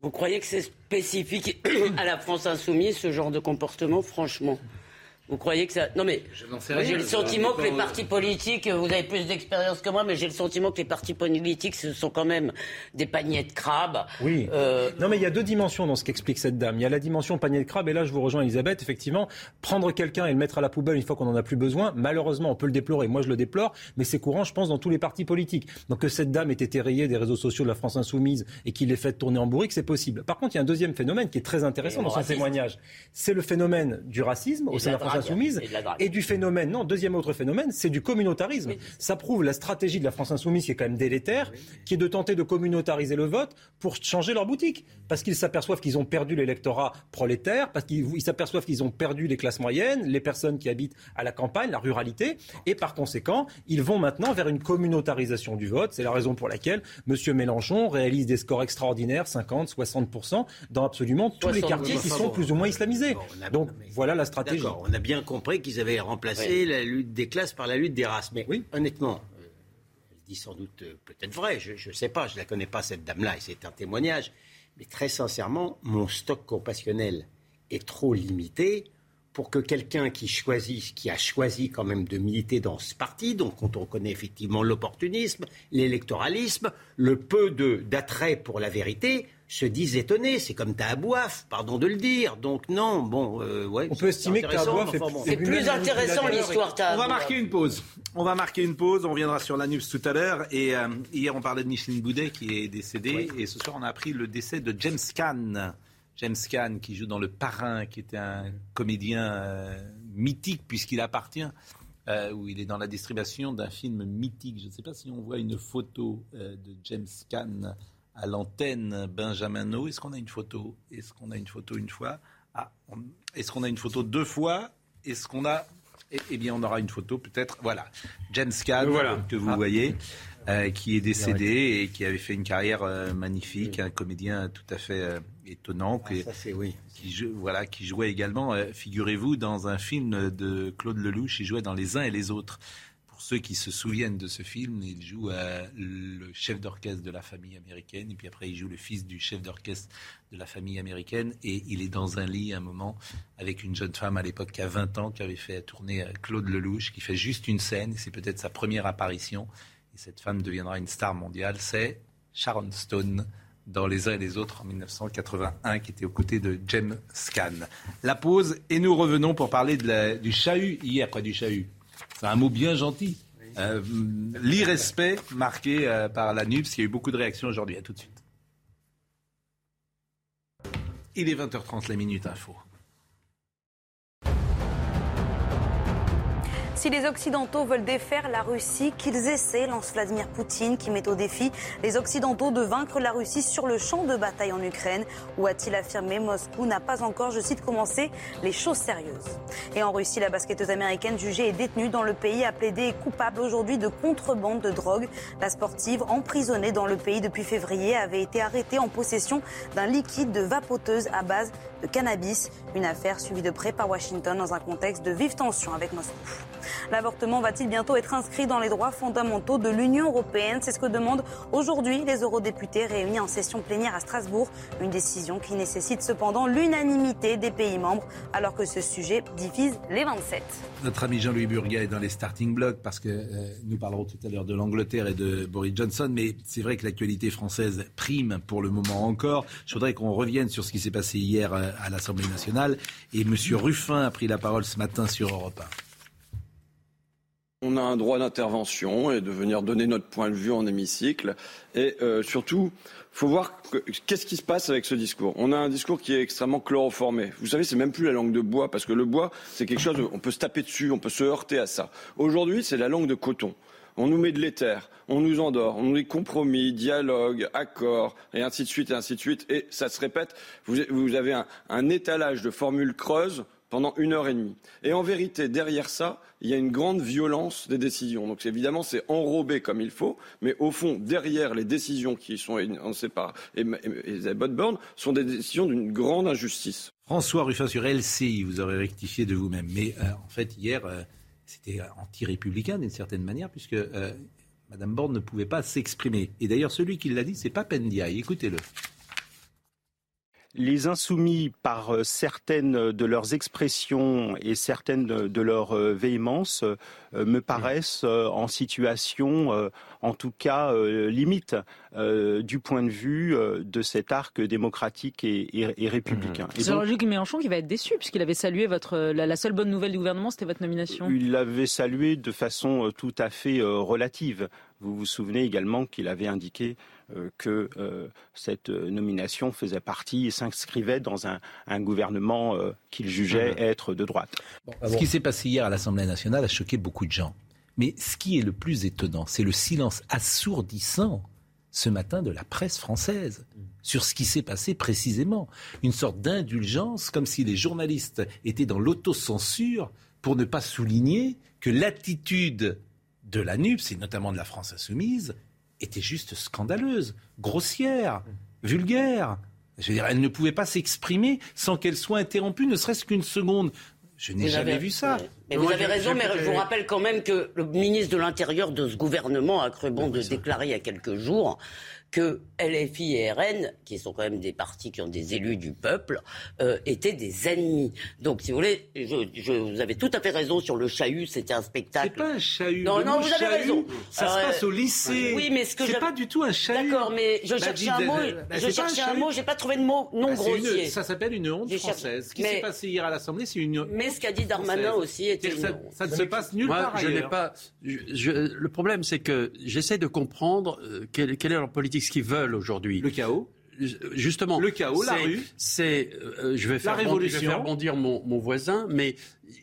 Speaker 4: Vous croyez que c'est spécifique à la France insoumise, ce genre de comportement, franchement? Vous croyez que ça... Non mais, j'ai le sentiment que les partis politiques, vous avez plus d'expérience que moi, mais j'ai le sentiment que les partis politiques, ce sont quand même des paniers de crabes.
Speaker 7: Oui.
Speaker 4: Euh,
Speaker 7: Non, mais il y a deux dimensions dans ce qu'explique cette dame. Il y a la dimension panier de crabe, et là, je vous rejoins, Elisabeth. Effectivement, prendre quelqu'un et le mettre à la poubelle une fois qu'on n'en a plus besoin, malheureusement, on peut le déplorer. Moi, je le déplore, mais c'est courant, je pense, dans tous les partis politiques. Donc, que cette dame ait été rayée des réseaux sociaux de la France Insoumise et qu'il l'ait fait tourner en bourrique, c'est possible. Par contre, il y a un deuxième phénomène qui est très intéressant
Speaker 4: Et
Speaker 7: dans son
Speaker 4: racisme.
Speaker 7: témoignage. C'est le phénomène du racisme au sein de
Speaker 4: la
Speaker 7: France. Insoumise
Speaker 4: Et
Speaker 7: du phénomène, non, deuxième autre phénomène, c'est du communautarisme. Ça prouve la stratégie de la France Insoumise qui est quand même délétère, qui est de tenter de communautariser le vote pour changer leur boutique. Parce qu'ils s'aperçoivent qu'ils ont perdu l'électorat prolétaire, parce qu'ils ils s'aperçoivent qu'ils ont perdu les classes moyennes, les personnes qui habitent à la campagne, la ruralité, et par conséquent, ils vont maintenant vers une communautarisation du vote. C'est la raison pour laquelle M. Mélenchon réalise des scores extraordinaires, 50, 60%, dans absolument tous les
Speaker 4: 70.
Speaker 7: quartiers qui sont plus ou moins islamisés. Donc voilà la stratégie.
Speaker 6: D'accord, on a bien compris qu'ils avaient remplacé la lutte des classes par la lutte des races. Mais
Speaker 7: Oui.
Speaker 6: honnêtement, euh, elle dit sans doute euh, peut-être vrai, je ne sais pas, je ne la connais pas cette dame-là et c'est un témoignage. Mais très sincèrement, mon stock compassionnel est trop limité pour que quelqu'un qui choisit, qui a choisi quand même de militer dans ce parti, donc quand on reconnaît effectivement l'opportunisme, l'électoralisme, le peu de- d'attrait pour la vérité, se dise étonné. C'est comme Tahabouaf, pardon de le dire. Donc non, bon, euh, ouais.
Speaker 7: On peut estimer que Tahabouaf
Speaker 6: enfin,
Speaker 7: est-
Speaker 6: bon.
Speaker 7: est
Speaker 4: c'est plus intéressant l'histoire,
Speaker 2: On va marquer une pause. On va marquer une pause. On reviendra sur l'anus tout à l'heure. Et euh, hier, on parlait de Micheline Boudet qui est décédée. Et ce soir, on a appris le décès de James Caan. James Caan, qui joue dans Le Parrain, qui était un comédien euh, mythique puisqu'il appartient, euh, ou il est dans la distribution d'un film mythique. Je ne sais pas si on voit une photo euh, de James Caan à l'antenne Benjamin No. Est-ce qu'on a une photo? Est-ce qu'on a une photo une fois? Ah, on- Est-ce qu'on a une photo deux fois? Est-ce qu'on a Eh, eh bien, on aura une photo peut-être. Voilà, James Caan,
Speaker 3: Voilà.
Speaker 2: que vous
Speaker 7: Ah.
Speaker 2: voyez, euh, qui est décédé et qui avait fait une carrière euh, magnifique, un comédien tout à fait euh, étonnant, qui,
Speaker 6: Ça, c'est oui.
Speaker 2: qui voilà, qui jouait également, figurez-vous, dans un film de Claude Lelouch, il jouait dans Les uns et les autres. Ceux qui se souviennent de ce film, il joue le chef d'orchestre de la famille américaine, et puis après il joue le fils du chef d'orchestre de la famille américaine, et il est dans un lit à un moment avec une jeune femme à l'époque qui a 20 ans, qui avait fait tourner euh, Claude Lelouch, qui fait juste une scène, c'est peut-être sa première apparition, et cette femme deviendra une star mondiale, c'est Sharon Stone dans Les uns et les autres en 1981, qui était aux côtés de James Caan. La pause, et nous revenons pour parler du chahut hier, pas du chahut. C'est un mot bien gentil. Euh, L'irrespect marqué euh, par la NUPS. Il y a eu beaucoup de réactions aujourd'hui. À tout de suite. Il est 20h30, la Minute Info.
Speaker 9: Si les Occidentaux veulent défaire la Russie, qu'ils essaient, lance Vladimir Poutine, qui met au défi les Occidentaux de vaincre la Russie sur le champ de bataille en Ukraine, où a-t-il affirmé Moscou n'a pas encore, je cite, commencé les choses sérieuses. Et en Russie, la basketteuse américaine jugée et détenue dans le pays a plaidé coupable aujourd'hui de contrebande de drogue. La sportive, emprisonnée dans le pays depuis février, avait été arrêtée en possession d'un liquide de vapoteuse à base de cannabis. Une affaire suivie de près par Washington dans un contexte de vive tension avec Moscou. L'avortement va-t-il bientôt être inscrit dans les droits fondamentaux de l'Union européenne? C'est ce que demandent aujourd'hui les eurodéputés réunis en session plénière à Strasbourg. Une décision qui nécessite cependant l'unanimité des pays membres, alors que ce sujet divise les 27.
Speaker 2: Notre ami Jean-Louis Burga est dans les starting blocks parce que euh, nous parlerons tout à l'heure de l'Angleterre et de Boris Johnson, mais c'est vrai que l'actualité française prime pour le moment encore. Je voudrais qu'on revienne sur ce qui s'est passé hier euh, à l'Assemblée nationale et M. Ruffin a pris la parole ce matin sur Europe 1.
Speaker 11: On a un droit d'intervention et de venir donner notre point de vue en hémicycle. Et euh, surtout, faut voir que- qu'est-ce qui se passe avec ce discours. On a un discours qui est extrêmement chloroformé. Vous savez, c'est même plus la langue de bois, parce que le bois, c'est quelque chose, on peut se taper dessus, on peut se heurter à ça. Aujourd'hui, c'est la langue de coton. On nous met de l'éther, on nous endort, on nous dit compromis, dialogue, accord, et ainsi de suite, et ainsi de suite. Et ça se répète. Vous, avez un, un étalage de formules creuses pendant une heure et demie. Et en vérité, derrière ça, il y a une grande violence des décisions. Donc évidemment, c'est enrobé comme il faut, mais au fond, derrière les décisions qui sont énoncées par Elisabeth Borne, sont des décisions d'une grande injustice.
Speaker 2: François Ruffin sur LCI, vous aurez rectifié de vous-même. Mais euh, en fait, hier, euh, c'était anti-républicain d'une certaine manière, puisque euh, Mme Borne ne pouvait pas s'exprimer. Et d'ailleurs, celui qui l'a dit, c'est pas Pendiaï. Écoutez-le.
Speaker 12: Les insoumis, par euh, certaines de leurs expressions et certaines de, de leur euh, véhémence, euh, me paraissent euh, en situation, en tout cas limite, du point de vue de cet arc démocratique et, et- et républicain.
Speaker 13: C'est
Speaker 12: donc,
Speaker 13: Jean-Luc Mélenchon qui va être déçu, puisqu'il avait salué votre. La, la seule bonne nouvelle du gouvernement, c'était votre nomination.
Speaker 12: Il l'avait salué de façon tout à fait relative. Vous vous souvenez également qu'il avait indiqué euh, que euh, cette euh, nomination faisait partie et s'inscrivait dans un, un gouvernement euh, qu'il jugeait être de droite.
Speaker 2: Ce qui s'est passé hier à l'Assemblée nationale a choqué beaucoup de gens. Mais ce qui est le plus étonnant, c'est le silence assourdissant ce matin de la presse française sur ce qui s'est passé précisément. Une sorte d'indulgence, comme si les journalistes étaient dans l'autocensure pour ne pas souligner que l'attitude de la NUPS, et notamment de la France insoumise, était juste scandaleuse, grossière, vulgaire. Je veux dire, elle ne pouvait pas s'exprimer sans qu'elle soit interrompue, ne serait-ce qu'une seconde. Je n'ai jamais
Speaker 4: avez-
Speaker 2: vu ça.
Speaker 4: Mais vous avez raison, mais je vous rappelle quand même que le ministre de l'Intérieur de ce gouvernement a cru bon de déclarer il y a quelques jours que LFI et RN, qui sont quand même des partis qui ont des élus du peuple, euh, étaient des ennemis. Donc, si vous voulez, je, je- vous avez tout à fait raison sur le chahut, c'était un spectacle.
Speaker 2: C'est pas un chahut.
Speaker 4: Non, non, vous avez
Speaker 2: chahut,
Speaker 4: raison.
Speaker 2: Ça se passe au lycée.
Speaker 4: Oui, mais ce que
Speaker 2: c'est pas du tout un chahut.
Speaker 4: D'accord, mais je
Speaker 2: Bah,
Speaker 4: cherchais
Speaker 2: dis-
Speaker 4: un mot,
Speaker 2: bah,
Speaker 4: je cherchais un mot, j'ai pas trouvé de mot non
Speaker 2: Bah, une-
Speaker 4: grossier.
Speaker 2: ça s'appelle une honte française. Ce qui
Speaker 4: mais-
Speaker 2: s'est passé hier à l'Assemblée, c'est une.
Speaker 4: Mais ce qu'a dit Darmanin
Speaker 2: française.
Speaker 4: aussi était une
Speaker 2: que
Speaker 4: honte.
Speaker 2: Ça, ça ne se passe nulle
Speaker 3: Moi,
Speaker 2: part
Speaker 3: je n'ai pas. je- le problème, c'est que j'essaie de comprendre euh, quelle est leur politique, ce qu'ils veulent aujourd'hui.
Speaker 2: Le chaos.
Speaker 3: Justement.
Speaker 2: Le chaos, la rue.
Speaker 3: C'est. euh, je vais faire bondir-
Speaker 2: révolution.
Speaker 3: je vais faire bondir mon, mon voisin, mais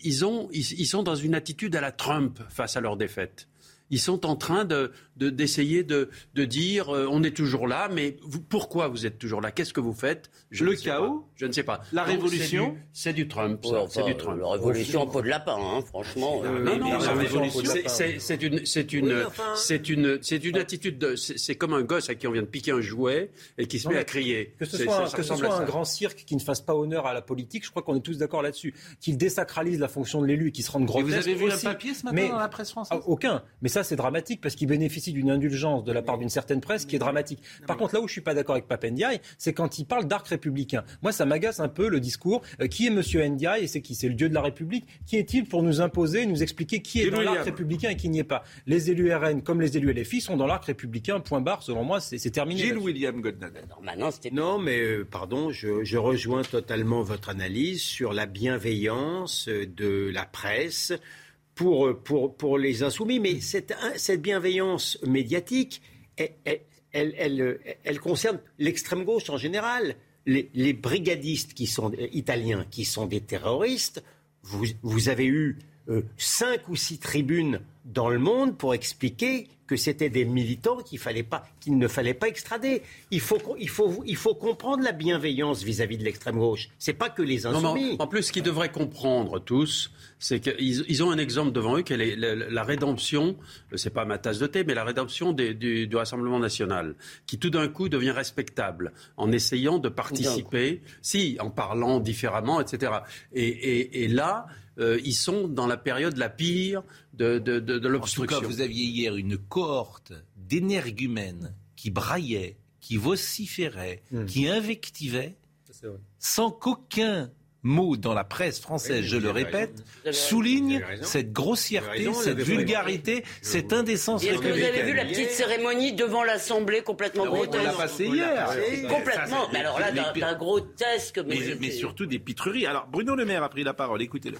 Speaker 3: ils ont, ils, ils sont dans une attitude à la Trump face à leur défaite. Ils sont en train de de- d'essayer de, de dire euh, on est toujours là, mais vous, pourquoi vous êtes toujours là? Qu'est-ce que vous faites? Je
Speaker 2: Le chaos.
Speaker 3: Je ne sais pas.
Speaker 2: La
Speaker 3: Donc,
Speaker 2: révolution
Speaker 3: C'est du, Trump. c'est du Trump.
Speaker 4: La révolution en peau de lapin, hein, franchement.
Speaker 3: Euh, non, la révolution, c'est- une, c'est une,
Speaker 6: Oui, enfin-
Speaker 3: c'est une, c'est une attitude. de- C'est comme un gosse à qui on vient de piquer un jouet et qui se
Speaker 7: Non,
Speaker 3: met à crier.
Speaker 7: Que ce
Speaker 3: C'est-
Speaker 7: soit,
Speaker 3: ça-
Speaker 7: un,
Speaker 3: ça
Speaker 7: ce soit grand cirque qui ne fasse pas honneur à la politique, je crois qu'on est tous d'accord là-dessus. Qu'il désacralise la fonction de l'élu et qu'il se rende
Speaker 2: Et
Speaker 7: grotesque
Speaker 2: vous avez vu
Speaker 7: aussi.
Speaker 2: un papier ce matin
Speaker 7: Mais-
Speaker 2: dans la presse française
Speaker 7: Aucun. Mais ça, c'est dramatique parce qu'il bénéficie d'une indulgence de la part d'une certaine presse qui est dramatique. Par contre, là où je suis pas d'accord avec Papendiaï, c'est quand il parle d'arc républicain. Moi, ça m'agace un peu le discours. Euh, qui est Monsieur Ndiaye et c'est qui? C'est le dieu de la République. Qui est-il pour nous imposer, nous expliquer qui est dans l'arc républicain et qui n'y est pas? Les élus RN comme les élus LFI sont dans l'arc républicain. Point barre. Selon moi, c'est terminé.
Speaker 2: Gilles. William.
Speaker 4: Normalement, c'était
Speaker 6: Non, mais euh, pardon, je, je rejoins totalement votre analyse sur la bienveillance euh, de la presse pour, euh, pour, pour les insoumis. Mais cette, cette bienveillance médiatique, elle concerne l'extrême gauche en général. Les, brigadistes qui sont euh, italiens, qui sont des terroristes, vous, vous avez eu euh, cinq ou six tribunes dans le monde pour expliquer que c'était des militants qu'il fallait pas, qu'il ne fallait pas extrader. Il faut, qu'on- il faut, il faut comprendre la bienveillance vis-à-vis de l'extrême gauche. C'est pas que les
Speaker 3: Non,
Speaker 6: insoumis.
Speaker 3: en, en plus, ce qu'ils devraient comprendre tous, c'est qu'ils ils ont un exemple devant eux, quelle est la, la- la rédemption, c'est pas ma tasse de thé, mais la rédemption des- du, du Rassemblement national, qui tout d'un coup devient respectable en essayant de participer, si, en parlant différemment, etc. Et, et- et là, euh, ils sont dans la période la pire de, de, de, de
Speaker 2: En tout cas,
Speaker 3: l'obstruction.
Speaker 2: vous aviez hier une cohorte d'énergumènes qui braillaient, qui vociféraient,
Speaker 7: Hmm.
Speaker 2: qui invectivaient,
Speaker 7: vrai.
Speaker 2: sans qu'aucun mot dans la presse française,
Speaker 6: Oui,
Speaker 2: je le répète,
Speaker 6: raison.
Speaker 2: Souligne cette grossièreté,
Speaker 6: raison,
Speaker 2: cette vulgarité, cette indécence
Speaker 4: est-ce que vous avez vu la petite cérémonie devant l'Assemblée complètement
Speaker 2: Ah, on- on
Speaker 4: grotesque
Speaker 2: l'a passé hier.
Speaker 4: Complètement.
Speaker 2: Ça,
Speaker 4: Mais alors là, d'un grotesque.
Speaker 2: Mais surtout des pitreries. Alors, Bruno Le Maire a pris la parole, écoutez-le.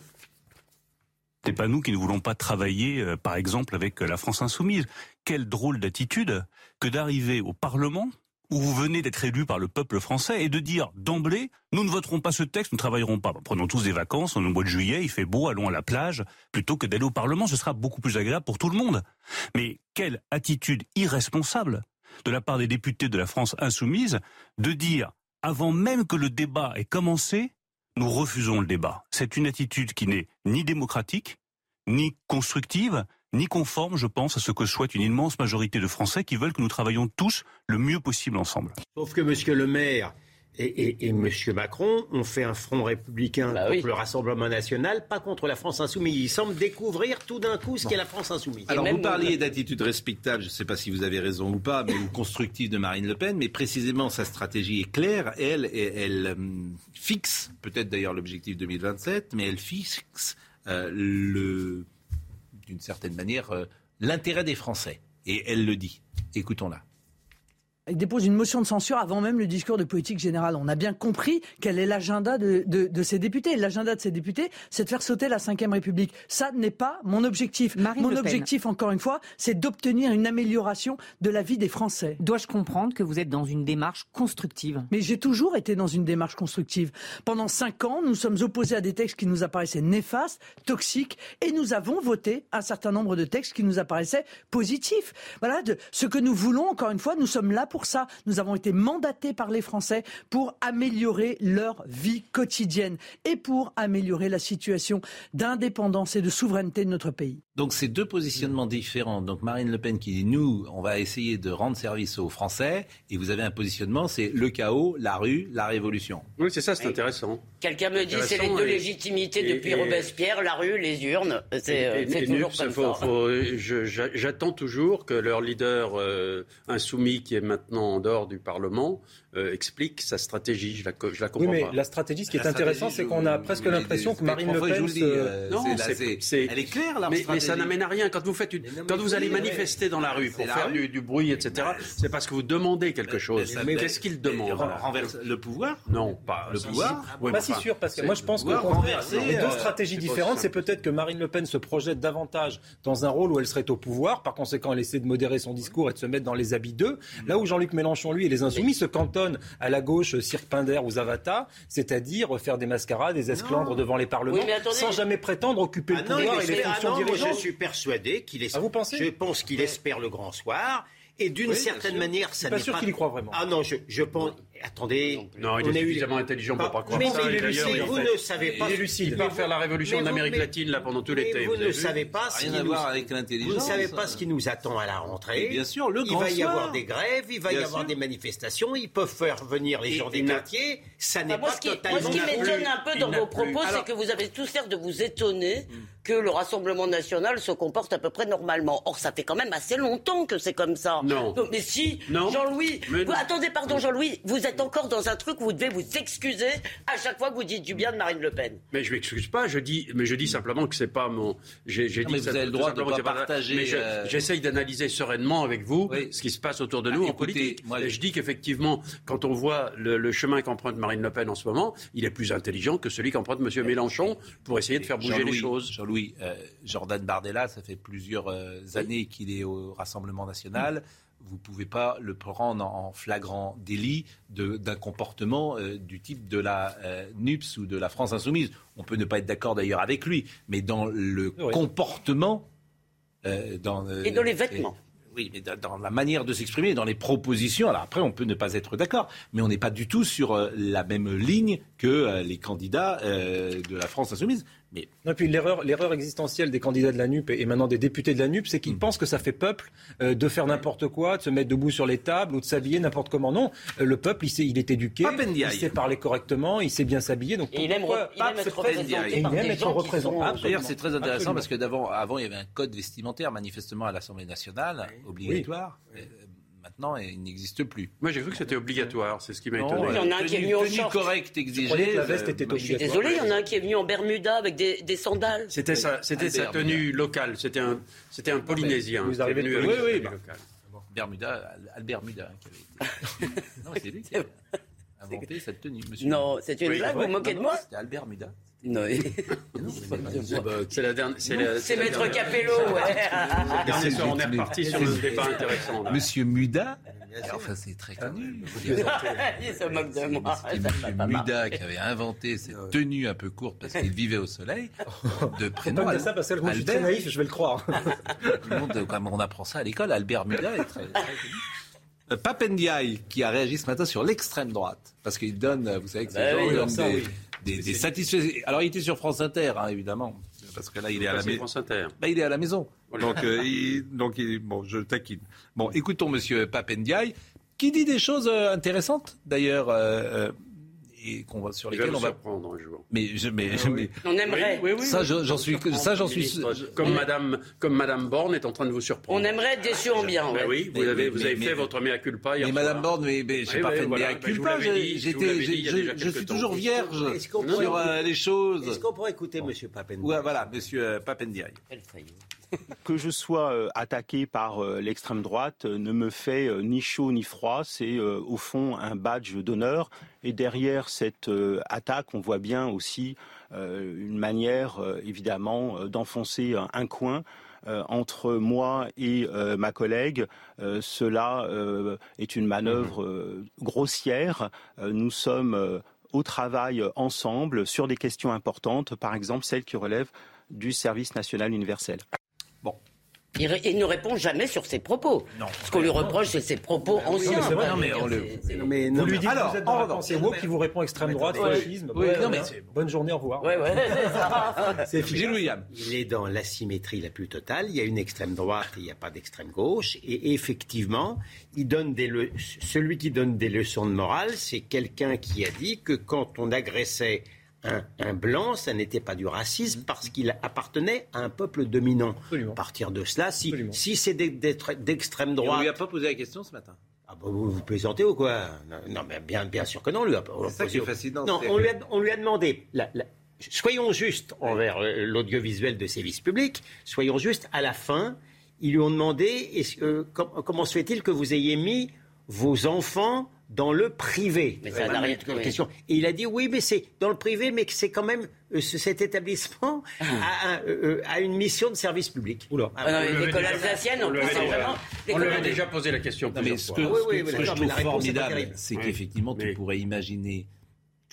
Speaker 14: C'est pas nous qui ne voulons pas travailler, euh, par exemple, avec euh, la France insoumise. Quelle drôle d'attitude que d'arriver au Parlement où vous venez d'être élu par le peuple français et de dire d'emblée, nous ne voterons pas ce texte, nous ne travaillerons pas. Prenons tous des vacances, on est au mois de juillet, il fait beau, allons à la plage, plutôt que d'aller au Parlement, ce sera beaucoup plus agréable pour tout le monde. Mais quelle attitude irresponsable de la part des députés de la France insoumise de dire, avant même que le débat ait commencé, nous refusons le débat. C'est une attitude qui n'est ni démocratique, ni constructive, ni conforme, je pense, à ce que souhaite une immense majorité de Français qui veulent que nous travaillions tous le mieux possible ensemble.
Speaker 6: Sauf que M. Le Maire et, et, et M. Macron ont fait un front républicain
Speaker 4: Bah
Speaker 6: contre
Speaker 4: oui.
Speaker 6: le Rassemblement national, pas contre la France insoumise. Ils semblent découvrir tout d'un coup ce qu'est la France insoumise.
Speaker 2: Alors, vous parliez d'attitude respectable, je ne sais pas si vous avez raison ou pas, mais ou constructive de Marine Le Pen, mais précisément sa stratégie est claire. Elle, elle, elle, hum, fixe, peut-être d'ailleurs l'objectif 2027, mais elle fixe euh, le, d'une certaine manière euh, l'intérêt des Français. Et elle le dit. Écoutons-la.
Speaker 8: Il dépose une motion de censure avant même le discours de politique générale. On a bien compris quel est l'agenda de, de, de ces députés. L'agenda de ces députés, c'est de faire sauter la Ve République. Ça n'est pas mon objectif.
Speaker 15: Marine
Speaker 8: mon objectif, encore une fois, c'est d'obtenir une amélioration de la vie des Français.
Speaker 15: Dois-je comprendre que vous êtes dans une démarche constructive?
Speaker 8: Mais j'ai toujours été dans une démarche constructive. Pendant cinq ans, nous sommes opposés à des textes qui nous apparaissaient néfastes, toxiques, et nous avons voté un certain nombre de textes qui nous apparaissaient positifs. Voilà, de, ce que nous voulons, encore une fois, nous sommes là pour ça. Nous avons été mandatés par les Français pour améliorer leur vie quotidienne et pour améliorer la situation d'indépendance et de souveraineté de notre pays.
Speaker 2: Donc c'est deux positionnements différents. Donc Marine Le Pen qui dit nous, on va essayer de rendre service aux Français, et vous avez un positionnement, c'est le chaos, la rue, la révolution.
Speaker 3: Oui, c'est ça, c'est intéressant.
Speaker 4: Quelqu'un me dit c'est les deux
Speaker 3: et-
Speaker 4: légitimités
Speaker 3: et-
Speaker 4: depuis
Speaker 3: et-
Speaker 4: Robespierre, la rue, les urnes. C'est euh, toujours
Speaker 3: Nux,
Speaker 4: comme
Speaker 3: faut-
Speaker 4: ça.
Speaker 3: J'attends toujours que leur leader euh, insoumis, qui est maintenant en dehors du Parlement, euh, explique sa stratégie. Je la, je la
Speaker 7: Oui,
Speaker 3: comprends
Speaker 7: mais
Speaker 3: pas.
Speaker 7: la stratégie, ce qui est
Speaker 2: La
Speaker 7: intéressant,
Speaker 2: stratégie,
Speaker 7: c'est qu'on a presque l'impression que Marine Le Pen
Speaker 2: vous le dis,
Speaker 7: se-
Speaker 2: euh,
Speaker 3: Non,
Speaker 2: c'est- là,
Speaker 3: c'est-
Speaker 2: c'est-
Speaker 3: c'est-
Speaker 2: elle est claire, leur
Speaker 3: mais, mais ça
Speaker 2: stratégie.
Speaker 3: n'amène à rien. Quand vous faites une,
Speaker 2: Mais non,
Speaker 3: quand
Speaker 2: mais
Speaker 3: vous allez
Speaker 2: oui,
Speaker 3: manifester dans la rue pour
Speaker 2: la
Speaker 3: faire
Speaker 2: rue.
Speaker 3: du, du bruit, etc., c'est parce que vous demandez quelque chose. Mais qu'est-ce qu'ils demandent
Speaker 2: Ren- renverse le pouvoir
Speaker 3: Non, pas
Speaker 2: Le pouvoir
Speaker 7: pas
Speaker 3: mais
Speaker 7: si sûr, parce que moi je pense que les deux
Speaker 2: euh,
Speaker 7: stratégies différentes, c'est peut-être que Marine Le Pen se projette davantage dans un rôle où elle serait au pouvoir, par conséquent elle essaie de modérer son discours et de se mettre dans les habits d'eux, là où Jean-Luc Mélenchon, lui, et les Insoumis se cantonnent à la gauche Cirque Pinder ou Zavata, c'est-à-dire faire des mascarades, des esclandres devant les parlements,
Speaker 4: Oui, mais attendez.
Speaker 7: sans jamais prétendre occuper
Speaker 6: Ah
Speaker 7: le
Speaker 6: non,
Speaker 7: pouvoir et les
Speaker 6: ah
Speaker 7: fonctions
Speaker 6: non, moi,
Speaker 7: dirigeantes.
Speaker 6: je suis persuadé qu'il espère.
Speaker 7: Ah, vous pensez
Speaker 6: Je pense qu'il espère le grand soir. Et d'une
Speaker 2: Oui,
Speaker 6: certaine manière,
Speaker 7: Je
Speaker 6: ça
Speaker 7: suis pas
Speaker 6: n'est
Speaker 7: sûr qu'il y croit vraiment.
Speaker 6: Ah non, je, je pense. Attendez.
Speaker 3: Non, il
Speaker 6: on
Speaker 3: est
Speaker 6: eu-
Speaker 3: suffisamment intelligent pour pas croire
Speaker 6: mais,
Speaker 3: ça.
Speaker 6: mais Lucide,
Speaker 3: il
Speaker 6: vous
Speaker 3: fait-
Speaker 6: ne savez pas.
Speaker 3: Il est lucide. Il va faire la révolution en
Speaker 6: vous-
Speaker 3: Amérique latine là pendant tout l'été.
Speaker 6: Vous ne savez pas ce
Speaker 2: Rien
Speaker 6: qui
Speaker 2: à
Speaker 6: nous-
Speaker 2: voir avec
Speaker 6: Vous ne savez pas ce qui nous attend à la rentrée.
Speaker 2: Bien sûr, le
Speaker 6: il va y avoir des grèves, il va y avoir des manifestations, ils peuvent faire venir les gens des quartiers. Ça n'est pas
Speaker 4: ce qui, moi,
Speaker 6: totalement.
Speaker 4: ce qui m'étonne un peu dans vos propos, c'est que vous avez tous l'air de vous étonner que le Rassemblement national se comporte à peu près normalement. Or, ça fait quand même assez longtemps que c'est comme ça.
Speaker 3: Non.
Speaker 4: mais si,
Speaker 3: Non.
Speaker 4: Jean-Louis,
Speaker 3: Mais
Speaker 4: vous-
Speaker 3: non.
Speaker 4: attendez, pardon, Jean-Louis, vous êtes encore dans un truc où vous devez vous excuser à chaque fois que vous dites du bien de Marine Le Pen.
Speaker 3: Mais je m'excuse pas, je dis, mais je dis simplement que c'est pas mon. J'ai j'ai
Speaker 2: Non,
Speaker 3: dit
Speaker 2: mais
Speaker 3: que
Speaker 2: vous
Speaker 3: ça-
Speaker 2: avez le droit de pas partager,
Speaker 3: Mais je-
Speaker 2: euh,
Speaker 3: j'essaye d'analyser sereinement avec vous
Speaker 2: Oui.
Speaker 3: ce qui se passe autour de nous
Speaker 2: Ah,
Speaker 3: en
Speaker 2: écoutez,
Speaker 3: politique.
Speaker 2: moi,
Speaker 3: Et
Speaker 2: je-
Speaker 3: dis qu'effectivement, quand on voit le, le chemin qu'emprunte Marine Le Pen en ce moment, il est plus intelligent que celui qu'emprunte M. Mélenchon pour essayer de faire bouger les choses.
Speaker 2: Jean-Louis, euh, Jordan Bardella, ça fait plusieurs euh, années qu'il est au Rassemblement national. Vous ne pouvez pas le prendre en flagrant délit de- d'un comportement euh, du type de la euh, NUPS ou de la France Insoumise. On peut ne pas être d'accord d'ailleurs avec lui, mais dans le
Speaker 7: Oui.
Speaker 2: comportement. euh, dans, euh,
Speaker 4: Et dans les vêtements.
Speaker 2: oui, mais dans- dans la manière de s'exprimer, dans les propositions. Alors après, on peut ne pas être d'accord, mais on n'est pas du tout sur euh, la même ligne que euh, les candidats euh, de la France insoumise. Mais
Speaker 7: Non, et puis l'erreur, l'erreur existentielle des candidats de la NUP et maintenant des députés de la NUP, c'est qu'ils pensent que ça fait peuple euh, de faire n'importe quoi, de se mettre debout sur les tables ou de s'habiller n'importe comment. Non, Euh, le peuple, il, sait, il est éduqué, il sait parler correctement, il sait bien s'habiller. Donc
Speaker 4: Et il aime, il
Speaker 7: pas
Speaker 4: aime être représenté
Speaker 2: il
Speaker 4: par
Speaker 7: aime
Speaker 4: des
Speaker 7: être représenté.
Speaker 2: D'ailleurs, c'est très intéressant
Speaker 7: Absolument.
Speaker 2: parce que d'avant, avant, il y avait un code vestimentaire manifestement à l'Assemblée nationale, obligatoire. Euh, Maintenant, il n'existe plus.
Speaker 3: Moi, j'ai cru que c'était obligatoire, c'est ce qui m'a
Speaker 2: Non,
Speaker 3: étonné.
Speaker 4: Il y en a un qui est venu en
Speaker 2: tenue
Speaker 4: short.
Speaker 2: exigée.
Speaker 7: que la veste était
Speaker 2: moi,
Speaker 4: Je suis
Speaker 7: obligatoire.
Speaker 4: désolé, il y en a un qui est venu en Bermuda avec des, des sandales.
Speaker 3: C'était sa, c'était sa tenue locale, c'était un, c'était un Polynésien.
Speaker 7: Vous arrivez
Speaker 3: venu avec
Speaker 2: Oui, oui,
Speaker 3: tenue
Speaker 2: bah.
Speaker 3: locale.
Speaker 2: Bermuda, Albert Muda hein, qui avait été. non, c'est lui qui a inventé cette tenue. Monsieur.
Speaker 4: Non, c'est une blague, vous moquez de moi
Speaker 2: C'était Albert Muda.
Speaker 4: Non,
Speaker 3: C'est la dernière. C'est
Speaker 4: Maître Capello, ouais.
Speaker 3: le soir, on est reparti sur un débat intéressant. là.
Speaker 2: Monsieur Muda, enfin c'est très connu.
Speaker 4: Il se moque de moi.
Speaker 2: C'était Monsieur Muda qui avait inventé cette tenue un peu courte parce qu'il vivait au soleil. De prénom
Speaker 7: pas ça parce que je suis très naïf, je vais le croire.
Speaker 2: Tout le monde, comme on apprend ça à l'école, Albert Muda est très connu. Euh, Papendiaï qui a réagi ce matin sur l'extrême droite parce qu'il donne, euh, vous savez que ces
Speaker 4: Bah oui,
Speaker 2: des,
Speaker 7: oui.
Speaker 2: des- des satisfaits. Alors il était sur France Inter, hein, évidemment, parce que là il est à la maison.
Speaker 3: France Inter.
Speaker 2: Bah, il est à la maison. Donc, euh, il, donc il- bon, je taquine. Bon, écoutons Monsieur Papendiaï, qui dit des choses euh, intéressantes, d'ailleurs, euh, euh, et qu'on va sur
Speaker 3: nous
Speaker 2: on va.
Speaker 3: surprendre un jour.
Speaker 2: Mais, je, mais, mais-
Speaker 4: On aimerait.
Speaker 3: Oui, oui, oui,
Speaker 2: ça, je- j'en suis, ça, j'en suis.
Speaker 3: Comme Madame, comme Madame Borne est en train de vous surprendre.
Speaker 4: On aimerait être déçu en bien.
Speaker 3: Ben
Speaker 4: ouais.
Speaker 3: oui, vous
Speaker 2: Mais-
Speaker 3: avez,
Speaker 2: mais-
Speaker 3: vous avez
Speaker 2: mais-
Speaker 3: fait votre mea culpa hier
Speaker 2: Mais. Madame Borne, mais, mais j'ai
Speaker 3: Oui,
Speaker 2: pas
Speaker 3: oui,
Speaker 2: fait
Speaker 3: voilà.
Speaker 2: de mea
Speaker 3: je
Speaker 2: culpa.
Speaker 3: je
Speaker 2: J'étais, je, je suis toujours vierge
Speaker 6: Est-ce qu'on
Speaker 2: sur
Speaker 6: pourrait-
Speaker 2: euh, les choses.
Speaker 6: Est-ce qu'on pourrait écouter Monsieur Papen
Speaker 2: Ouais, voilà, Monsieur euh, Papendiaï.
Speaker 12: Que je sois euh, attaqué par euh, l'extrême droite euh, ne me fait ni chaud ni froid. C'est au fond un badge d'honneur. Et derrière cette attaque, on voit bien aussi une manière, évidemment, d'enfoncer un, coin. entre moi et euh, ma collègue, Euh, cela euh, est une manœuvre euh, grossière. Nous sommes au travail ensemble sur des questions importantes, par exemple celles qui relèvent du service national universel.
Speaker 4: Il, ré- il ne répond jamais sur ses propos.
Speaker 2: Non.
Speaker 4: Ce qu'on lui reproche, c'est ses propos anciens.
Speaker 7: c'est vrai,
Speaker 4: Enfin,
Speaker 2: non, mais on
Speaker 4: dire,
Speaker 2: le-
Speaker 4: c'est- c'est-
Speaker 6: mais
Speaker 7: Vous lui dites
Speaker 2: alors,
Speaker 7: que vous êtes dans
Speaker 2: en
Speaker 7: la
Speaker 2: revanche,
Speaker 7: pensée woke qui vous répond extrême droite, fascisme.
Speaker 2: Oui,
Speaker 7: Ouais,
Speaker 2: non,
Speaker 7: ouais.
Speaker 2: mais-
Speaker 7: Bonne journée, au revoir.
Speaker 4: Ouais, ouais, c'est.
Speaker 2: Gilles William.
Speaker 6: Il est dans l'asymétrie la plus totale. Il y a une extrême droite et il n'y a pas d'extrême gauche. Et effectivement, il donne des le- celui qui donne des leçons de morale, c'est quelqu'un qui a dit que quand on agressait un, un blanc, ça n'était pas du racisme parce qu'il appartenait à un peuple dominant.
Speaker 7: Absolument.
Speaker 6: À partir de cela, si,
Speaker 7: Absolument.
Speaker 6: si c'est des- des- d'extrême
Speaker 2: On
Speaker 6: droite,
Speaker 2: lui a pas posé la question ce matin.
Speaker 6: ah bah, vous, vous plaisantez ou quoi? Non, mais bien, bien sûr que non. Lui a,
Speaker 2: C'est ça qui est fascinant.
Speaker 6: non, on lui a, on lui a demandé. la- la- soyons justes envers euh, l'audiovisuel de service public. Soyons justes. À la fin, ils lui ont demandé com- comment se fait-il que vous ayez mis vos enfants dans le privé
Speaker 4: Mais ça n'a rien- oui.
Speaker 6: question. Et il a dit oui, mais c'est dans le privé, mais que c'est quand même euh, ce- cet établissement a, un- euh, euh, a une mission de service public.
Speaker 7: Oula.
Speaker 6: Ah,
Speaker 4: Ah
Speaker 3: On
Speaker 4: L'école
Speaker 3: déjà-
Speaker 4: alsacienne,
Speaker 3: on avait
Speaker 4: c'est
Speaker 3: déjà-
Speaker 4: vraiment.
Speaker 3: On lui avait déjà posé la question
Speaker 2: Non, mais ce que,
Speaker 6: Oui,
Speaker 2: ce que-
Speaker 6: oui,
Speaker 2: ce
Speaker 6: oui,
Speaker 2: que
Speaker 6: d'accord,
Speaker 2: je trouve formidable, c'est qu'effectivement, tu pourrais imaginer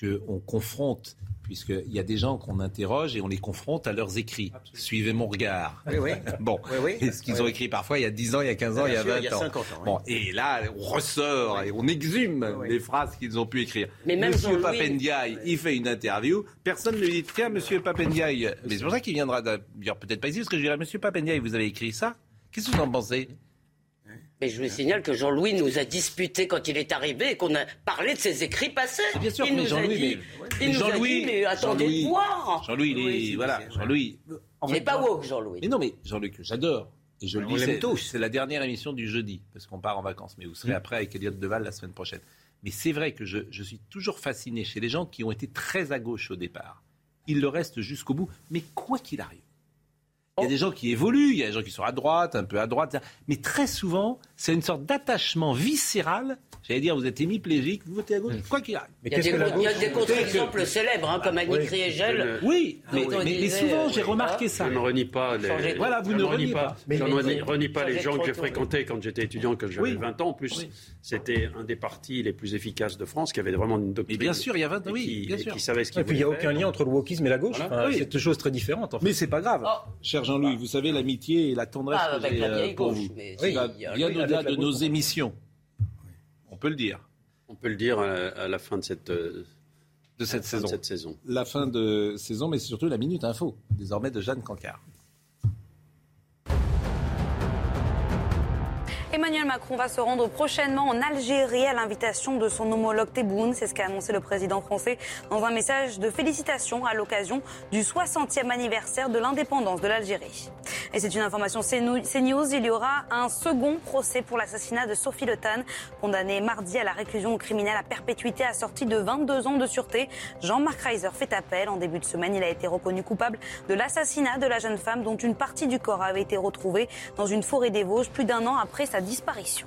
Speaker 2: qu'on confronte, puisqu'il y a des gens qu'on interroge et on les confronte à leurs écrits. Suivez mon regard.
Speaker 6: Oui, oui.
Speaker 2: Bon,
Speaker 6: Oui, oui.
Speaker 2: et ce qu'ils
Speaker 6: Oui,
Speaker 2: ont écrit parfois il y a 10 ans, il y a 15 ans, il y a
Speaker 6: Bien
Speaker 2: 20
Speaker 6: sûr, il y a
Speaker 2: ans.
Speaker 6: 50 ans, oui.
Speaker 2: Bon, et là, on ressort et on exhume les phrases qu'ils ont pu écrire.
Speaker 4: Mais même
Speaker 2: Monsieur Papendiaï, il fait une interview, personne ne lui dit Tiens, Monsieur Papendiaï, mais c'est pour ça qu'il viendra d'ailleurs peut-être pas ici, parce que je dirais Monsieur Papendiaï, vous avez écrit ça? Qu'est-ce que vous en pensez?
Speaker 4: Mais je vous signale que Jean-Louis nous a disputé quand il est arrivé et qu'on a parlé de ses écrits passés.
Speaker 2: Bien sûr,
Speaker 4: il
Speaker 2: mais
Speaker 4: nous a
Speaker 2: Jean-Louis,
Speaker 4: dit,
Speaker 2: mais-
Speaker 4: il
Speaker 2: mais
Speaker 4: nous a
Speaker 2: Jean-Louis-
Speaker 4: dit, mais attendez
Speaker 2: Jean-Louis-
Speaker 4: de voir.
Speaker 2: Jean-Louis, il est,
Speaker 4: Oui,
Speaker 2: voilà, Jean-Louis.
Speaker 4: Il n'est pas woke, Jean-Louis.
Speaker 2: Mais non, mais Jean-Luc, j'adore. Et je le
Speaker 6: On
Speaker 2: dis, c'est- la dernière émission du jeudi, parce qu'on part en vacances. Mais vous serez après avec Elliott Deval la semaine prochaine. Mais c'est vrai que je, je suis toujours fasciné chez les gens qui ont été très à gauche au départ. Ils le restent jusqu'au bout, mais quoi qu'il arrive. Il y a des gens qui évoluent, il y a des gens qui sont à droite, un peu à droite, mais très souvent, c'est une sorte d'attachement viscéral. J'allais dire, vous êtes hémiplégique, vous votez à gauche, quoi qu'il arrive.
Speaker 4: Il y a des, il y a des contre-exemples célèbres, hein, comme Annie Kriegel.
Speaker 2: Oui, mais,
Speaker 4: Quand on
Speaker 2: mais- souvent, j'ai
Speaker 4: oui,
Speaker 2: remarqué ça.
Speaker 3: Je ne renie pas les.
Speaker 2: Voilà, vous
Speaker 3: je
Speaker 2: ne
Speaker 3: renie
Speaker 2: reniez
Speaker 3: pas.
Speaker 2: pas.
Speaker 3: Je ne
Speaker 2: Mais-
Speaker 3: renie, renie pas les gens que j'ai fréquentés quand j'étais étudiant, quand j'avais
Speaker 2: Oui.
Speaker 3: 20 ans. En plus, c'était un des partis les plus efficaces de France qui avait vraiment une doctrine.
Speaker 2: Mais bien sûr, il y a 20
Speaker 3: et
Speaker 2: oui,
Speaker 3: qui,
Speaker 2: bien sûr.
Speaker 3: qui savait ce qu'il
Speaker 7: Et puis il n'y a aucun lien entre le wokisme et la gauche.
Speaker 2: Oui.
Speaker 7: C'est deux choses très différentes.
Speaker 2: Mais c'est pas grave. Cher Jean-Louis, vous savez l'amitié et la tendresse
Speaker 4: Ah,
Speaker 2: que
Speaker 4: avec
Speaker 2: j'ai
Speaker 4: la
Speaker 2: euh,
Speaker 4: vieille
Speaker 2: pour
Speaker 4: gauche,
Speaker 2: vous. Oui,
Speaker 4: il y a-
Speaker 2: bien
Speaker 7: oui,
Speaker 2: au-delà de nos
Speaker 7: on-
Speaker 2: émissions. On peut le dire.
Speaker 3: On peut le dire à, la fin de cette, euh,
Speaker 2: De cette
Speaker 3: à la fin de
Speaker 2: saison.
Speaker 3: cette saison.
Speaker 2: La fin de saison, mais c'est surtout la minute info, désormais de Jeanne Cancard.
Speaker 9: Emmanuel Macron va se rendre prochainement en Algérie à l'invitation de son homologue Tebboune. C'est ce qu'a annoncé le président français dans un message de félicitations à l'occasion du 60e anniversaire de l'indépendance de l'Algérie. Et c'est une information CNews. Il y aura un second procès pour l'assassinat de Sophie Le Tan, condamnée mardi à la réclusion criminelle à perpétuité assortie de 22 ans de sûreté. Jean-Marc Reiser fait appel. En début de semaine, il a été reconnu coupable de l'assassinat de la jeune femme dont une partie du corps avait été retrouvée dans une forêt des Vosges plus d'un an après sa disparition.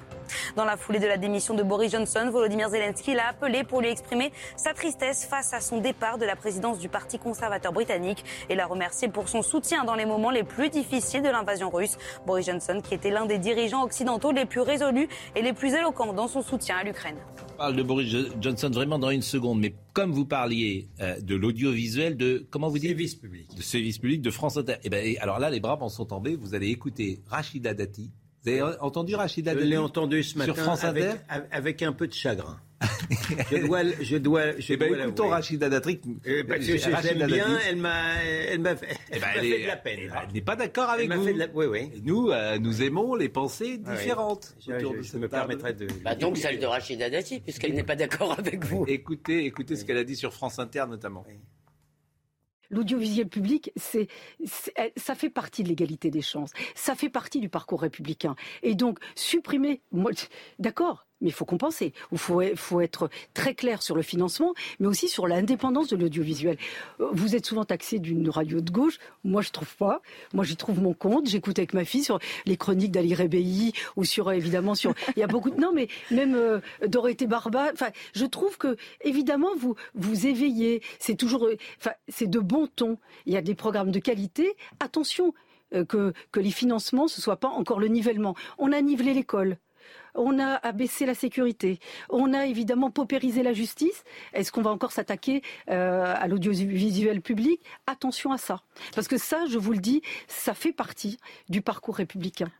Speaker 9: Dans la foulée de la démission de Boris Johnson, Volodymyr Zelensky l'a appelé pour lui exprimer sa tristesse face à son départ de la présidence du Parti conservateur britannique et l'a remercié pour son soutien dans les moments les plus difficiles de l'invasion russe. Boris Johnson, qui était l'un des dirigeants occidentaux les plus résolus et les plus éloquents dans son soutien à l'Ukraine.
Speaker 2: On parle de Boris Jo- Johnson vraiment dans une seconde, mais comme vous parliez euh, de l'audiovisuel, de comment vous dites?
Speaker 6: Service public.
Speaker 2: De service public de France Inter. Et ben, alors là, les bras en sont tombés. Vous allez écouter Rachida Dati. Vous avez entendu Rachida
Speaker 6: Je
Speaker 2: Dati
Speaker 6: l'ai entendu ce matin
Speaker 2: sur France
Speaker 6: avec,
Speaker 2: Inter
Speaker 6: avec un peu de chagrin. je dois, je dois, je
Speaker 2: Eh ben,
Speaker 6: dois
Speaker 2: écoutons. Rachida Dati.
Speaker 6: Eh, que je l'aime bien, elle m'a, elle m'a fait,
Speaker 2: Eh ben,
Speaker 6: elle m'a
Speaker 2: elle
Speaker 6: fait
Speaker 2: est-
Speaker 6: de la peine.
Speaker 2: eh ben, elle n'est pas d'accord avec
Speaker 6: Elle m'a
Speaker 2: vous.
Speaker 6: fait de la- oui, oui.
Speaker 2: Et nous, euh, nous aimons les pensées
Speaker 6: Ah oui.
Speaker 2: différentes.
Speaker 6: Je,
Speaker 2: autour
Speaker 6: je-
Speaker 2: de
Speaker 6: je
Speaker 2: cette
Speaker 6: me
Speaker 2: table.
Speaker 6: permettrai de.
Speaker 4: Bah donc celle de Rachida Dati, puisqu'elle n'est pas d'accord avec vous.
Speaker 2: Écoutez, écoutez ce qu'elle a dit sur France Inter notamment.
Speaker 16: L'audiovisuel public, c'est, ça fait partie de l'égalité des chances. Ça fait partie du parcours républicain. Et donc, supprimer, d'accord, mais il faut compenser. Il faut, être très clair sur le financement, mais aussi sur l'indépendance de l'audiovisuel. Euh, Vous êtes souvent taxé d'une radio de gauche. Moi, je trouve pas. Moi, j'y trouve mon compte. J'écoute avec ma fille sur les chroniques d'Ali Rebéi ou sur, euh, évidemment, sur. Il y a beaucoup de. Non, mais même euh, Dorothée Barba. Enfin, je trouve que, évidemment, vous vous éveillez. C'est toujours. Enfin, c'est de bon ton. Il y a des programmes de qualité. Attention que, que les financements, ce soit pas encore le nivellement. On a nivelé l'école. On a abaissé la sécurité. On a évidemment paupérisé la justice. Est-ce qu'on va encore s'attaquer euh, à l'audiovisuel public? Attention à ça. Parce que ça, je vous le dis, ça fait partie du parcours républicain.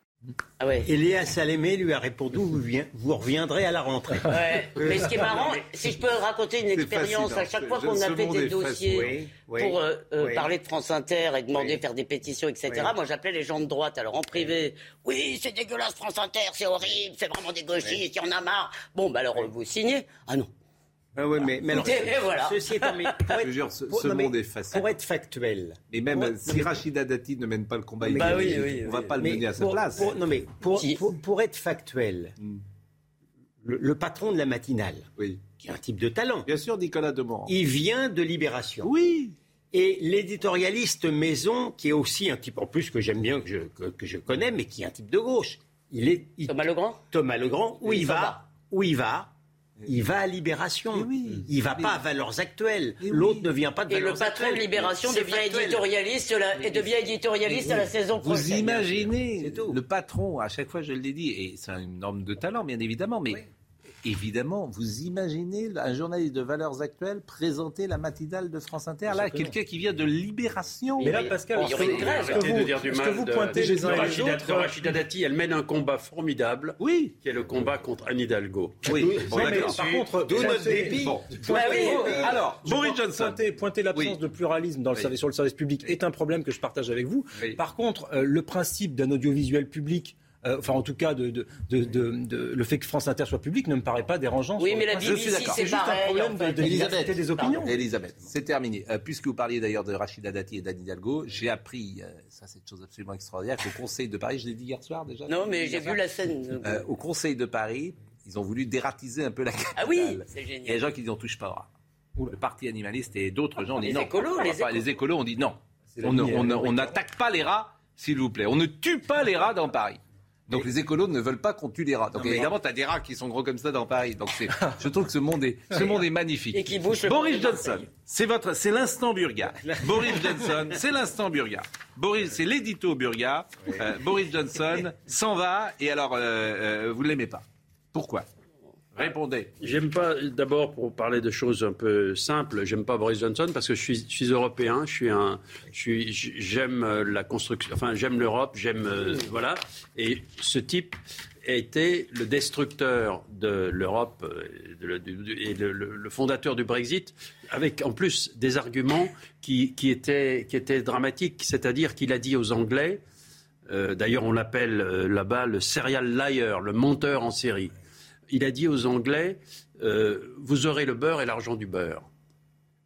Speaker 4: Ah ouais.
Speaker 6: Et Léa Salémé lui a répondu vous, vien- vous reviendrez à la rentrée.
Speaker 4: Ouais. Mais ce qui est marrant, si je peux raconter une expérience,
Speaker 6: fascinant.
Speaker 4: à chaque fois qu'on a fait des dossiers.
Speaker 6: Oui,
Speaker 4: pour euh, euh,
Speaker 6: oui.
Speaker 4: parler de France Inter et demander faire des pétitions, etc., moi j'appelais les gens de droite, alors en privé, oui, c'est dégueulasse France Inter, c'est horrible, c'est vraiment des gauchistes, il y en a marre. Bon, bah alors vous signez Ah non.
Speaker 6: Ah ouais, mais, mais alors,
Speaker 4: Et voilà.
Speaker 6: ceci étant, mais pour
Speaker 2: Je jure, ce,
Speaker 6: pour-
Speaker 2: ce
Speaker 6: non, mais
Speaker 2: monde est facile.
Speaker 6: Pour être factuel.
Speaker 2: Mais même
Speaker 6: Pour- non,
Speaker 2: si Rachida Dati ne mène pas le combat
Speaker 6: Bah oui,
Speaker 2: idéologique,
Speaker 6: oui,
Speaker 2: on va
Speaker 6: oui.
Speaker 2: pas le
Speaker 6: Mais
Speaker 2: mener à sa place.
Speaker 6: pour- non, mais pour, pour, pour être factuel, le, le patron de la matinale, qui est un type de talent,
Speaker 2: Bien sûr, Nicolas Demorand.
Speaker 6: il vient de Libération.
Speaker 2: Oui.
Speaker 6: Et l'éditorialiste Maison, qui est aussi un type en plus que j'aime bien, que je, que, que je connais, mais qui est un type de gauche. Il est il-
Speaker 4: Thomas Legrand?
Speaker 6: Thomas Legrand, où
Speaker 4: Il
Speaker 6: va,
Speaker 4: va.
Speaker 6: où il va, il va à Libération. il va pas à Valeurs Actuelles. L'autre ne vient pas de
Speaker 4: Et le
Speaker 6: Valeurs
Speaker 4: patron de
Speaker 6: Actuelles.
Speaker 4: Libération devient éditorialiste, la- et devient éditorialiste à la saison
Speaker 2: Vous
Speaker 4: prochaine.
Speaker 2: imaginez le patron, à chaque fois je l'ai dit, et c'est une norme de talent bien évidemment, mais évidemment, vous imaginez un journaliste de Valeurs Actuelles présenter la matinale de France Inter Là, quelqu'un qui vient de Libération.
Speaker 7: Mais là, Pascal,
Speaker 3: On fait grève.
Speaker 7: vous-
Speaker 3: de dire du
Speaker 7: ce que
Speaker 3: mal
Speaker 7: vous
Speaker 3: de-
Speaker 7: pointez
Speaker 3: de
Speaker 7: les uns et les
Speaker 3: Rachida,
Speaker 7: autres,
Speaker 3: de Rachida Dati. Elle mène un combat formidable,
Speaker 2: oui.
Speaker 3: qui est le combat contre Anne Hidalgo.
Speaker 2: Oui,
Speaker 7: Non, mais par contre,
Speaker 2: Bon.
Speaker 7: pointer-
Speaker 2: Bah oui,
Speaker 7: euh,
Speaker 2: alors, Boris Johnson.
Speaker 7: Pointer, pointer l'absence de pluralisme dans le service, sur le service public est un problème que je partage avec vous. Par contre, euh, le principe d'un audiovisuel public. Euh, enfin, en tout cas, de, de, de, de- de- le fait que France Inter soit public ne me paraît pas dérangeant.
Speaker 4: Oui, mais la. BBC,
Speaker 7: Je suis d'accord.
Speaker 4: c'est
Speaker 7: juste un problème
Speaker 4: en fait.
Speaker 7: de, des opinions.
Speaker 2: Pardon, Elisabeth, c'est terminé. Euh, puisque vous parliez d'ailleurs de Rachida Dati et d'Anne Hidalgo, j'ai appris, euh, ça c'est une chose absolument extraordinaire, qu'au Conseil de Paris, je l'ai dit hier soir déjà
Speaker 4: Non, mais j'ai vu la scène.
Speaker 2: Euh, au Conseil de Paris, ils ont voulu dératiser un peu la capitale.
Speaker 4: Ah oui, c'est
Speaker 2: Il y a des
Speaker 4: génial.
Speaker 2: gens qui disent on touche pas au rat. Le parti animaliste et d'autres gens ont dit
Speaker 4: Les
Speaker 2: non.
Speaker 4: écolos, les
Speaker 2: pas-
Speaker 4: écolos.
Speaker 2: les écolos ont dit non. on n'attaque pas les rats, s'il vous plaît. On ne tue pas les rats dans Paris. Donc les écolos ne veulent pas qu'on tue les rats. Donc
Speaker 4: Non,
Speaker 2: évidemment, tu as des rats qui sont gros comme ça dans Paris. Donc je trouve que ce monde est, ce monde est magnifique.
Speaker 4: Et qui bouge
Speaker 2: Boris Johnson, c'est votre, c'est l'instant Burga. Boris Johnson, c'est l'instant Burga. Boris, c'est l'édito Burga. Euh, Boris Johnson s'en va et alors euh, euh, vous l'aimez pas. Pourquoi? Répondez.
Speaker 3: J'aime pas, d'abord, pour parler de choses un peu simples, j'aime pas Boris Johnson parce que je suis, je suis européen, je suis un, j'aime euh, la construction, enfin, j'aime l'Europe, j'aime, euh, voilà. Et ce type a été le destructeur de l'Europe euh, et le, le- le fondateur du Brexit, avec en plus des arguments qui, qui étaient, qui étaient dramatiques, c'est-à-dire qu'il a dit aux Anglais, euh, d'ailleurs on l'appelle euh, là-bas le serial liar, le menteur en série il a dit aux Anglais euh, vous aurez le beurre et l'argent du beurre.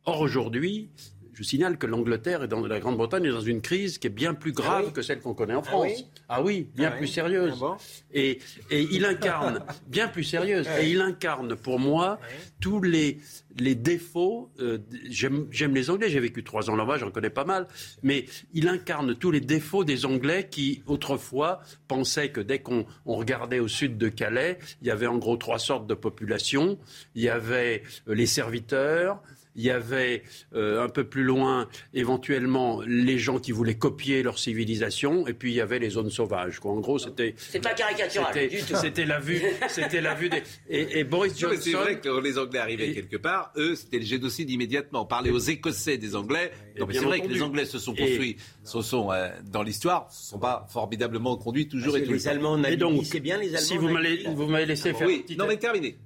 Speaker 3: Or aujourd'hui, je signale que l'Angleterre et dans la Grande-Bretagne est dans une crise qui est bien plus grave
Speaker 6: oui
Speaker 3: que celle qu'on connaît en
Speaker 6: Ah
Speaker 3: France.
Speaker 6: oui
Speaker 3: Ah oui, bien
Speaker 6: Ah
Speaker 3: plus sérieuse.
Speaker 6: Ah bon
Speaker 3: et, et il incarne, bien plus sérieuse, et il incarne pour moi tous les, les défauts. euh, J'aime les Anglais, j'ai vécu trois ans là-bas, j'en connais pas mal, mais il incarne tous les défauts des Anglais qui, autrefois, pensaient que dès qu'on on regardait au sud de Calais, il y avait en gros trois sortes de populations. Il y avait euh, les serviteurs, il y avait euh, un peu plus loin, éventuellement, les gens qui voulaient copier leur civilisation, et puis il y avait les zones sauvages. Quoi. En gros, c'était.
Speaker 4: C'est pas caricatural
Speaker 3: C'était- la vue, c'était la vue des. Et, et Boris
Speaker 2: Non, mais
Speaker 3: Johnson.
Speaker 2: C'est vrai que quand les Anglais arrivaient
Speaker 3: Et-
Speaker 2: quelque part, eux, c'était le génocide immédiatement. Parler aux Écossais des Anglais. Non, mais
Speaker 3: bien
Speaker 2: c'est vrai que les Anglais se sont
Speaker 3: Et-
Speaker 2: construits, se sont euh, dans l'histoire, se sont pas formidablement conduits toujours
Speaker 6: Parce
Speaker 2: et le
Speaker 6: les. Allemands
Speaker 3: Et donc,
Speaker 6: c'est bien les Allemands.
Speaker 3: si vous m'avez laissé faire.
Speaker 2: Oui,
Speaker 3: une petite-
Speaker 2: non mais terminé.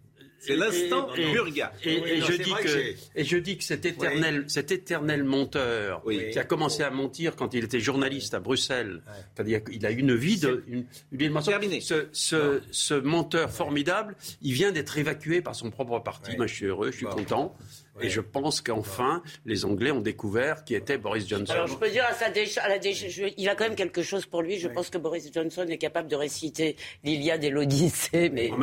Speaker 2: C'est l'instant
Speaker 3: et-
Speaker 2: Burga.
Speaker 3: Et,
Speaker 6: Oui,
Speaker 3: je dis que,
Speaker 6: que j'ai-
Speaker 3: et je dis que cet éternel, cet éternel monteur
Speaker 2: Oui.
Speaker 3: qui a commencé à mentir quand il était journaliste à Bruxelles, quand il a, une vie de, une, une vie de mensonge.
Speaker 2: Terminé.
Speaker 3: Ce, ce, ce menteur formidable, il vient d'être évacué par son propre parti. Moi, je suis heureux, je suis content. Et je pense qu'enfin, les Anglais ont découvert qui était Boris Johnson.
Speaker 4: Alors je peux dire à, sa déche- à la déche- je- il a quand même quelque chose pour lui. Je pense que Boris Johnson est capable de réciter l'Iliade et l'Odyssée, mais bon,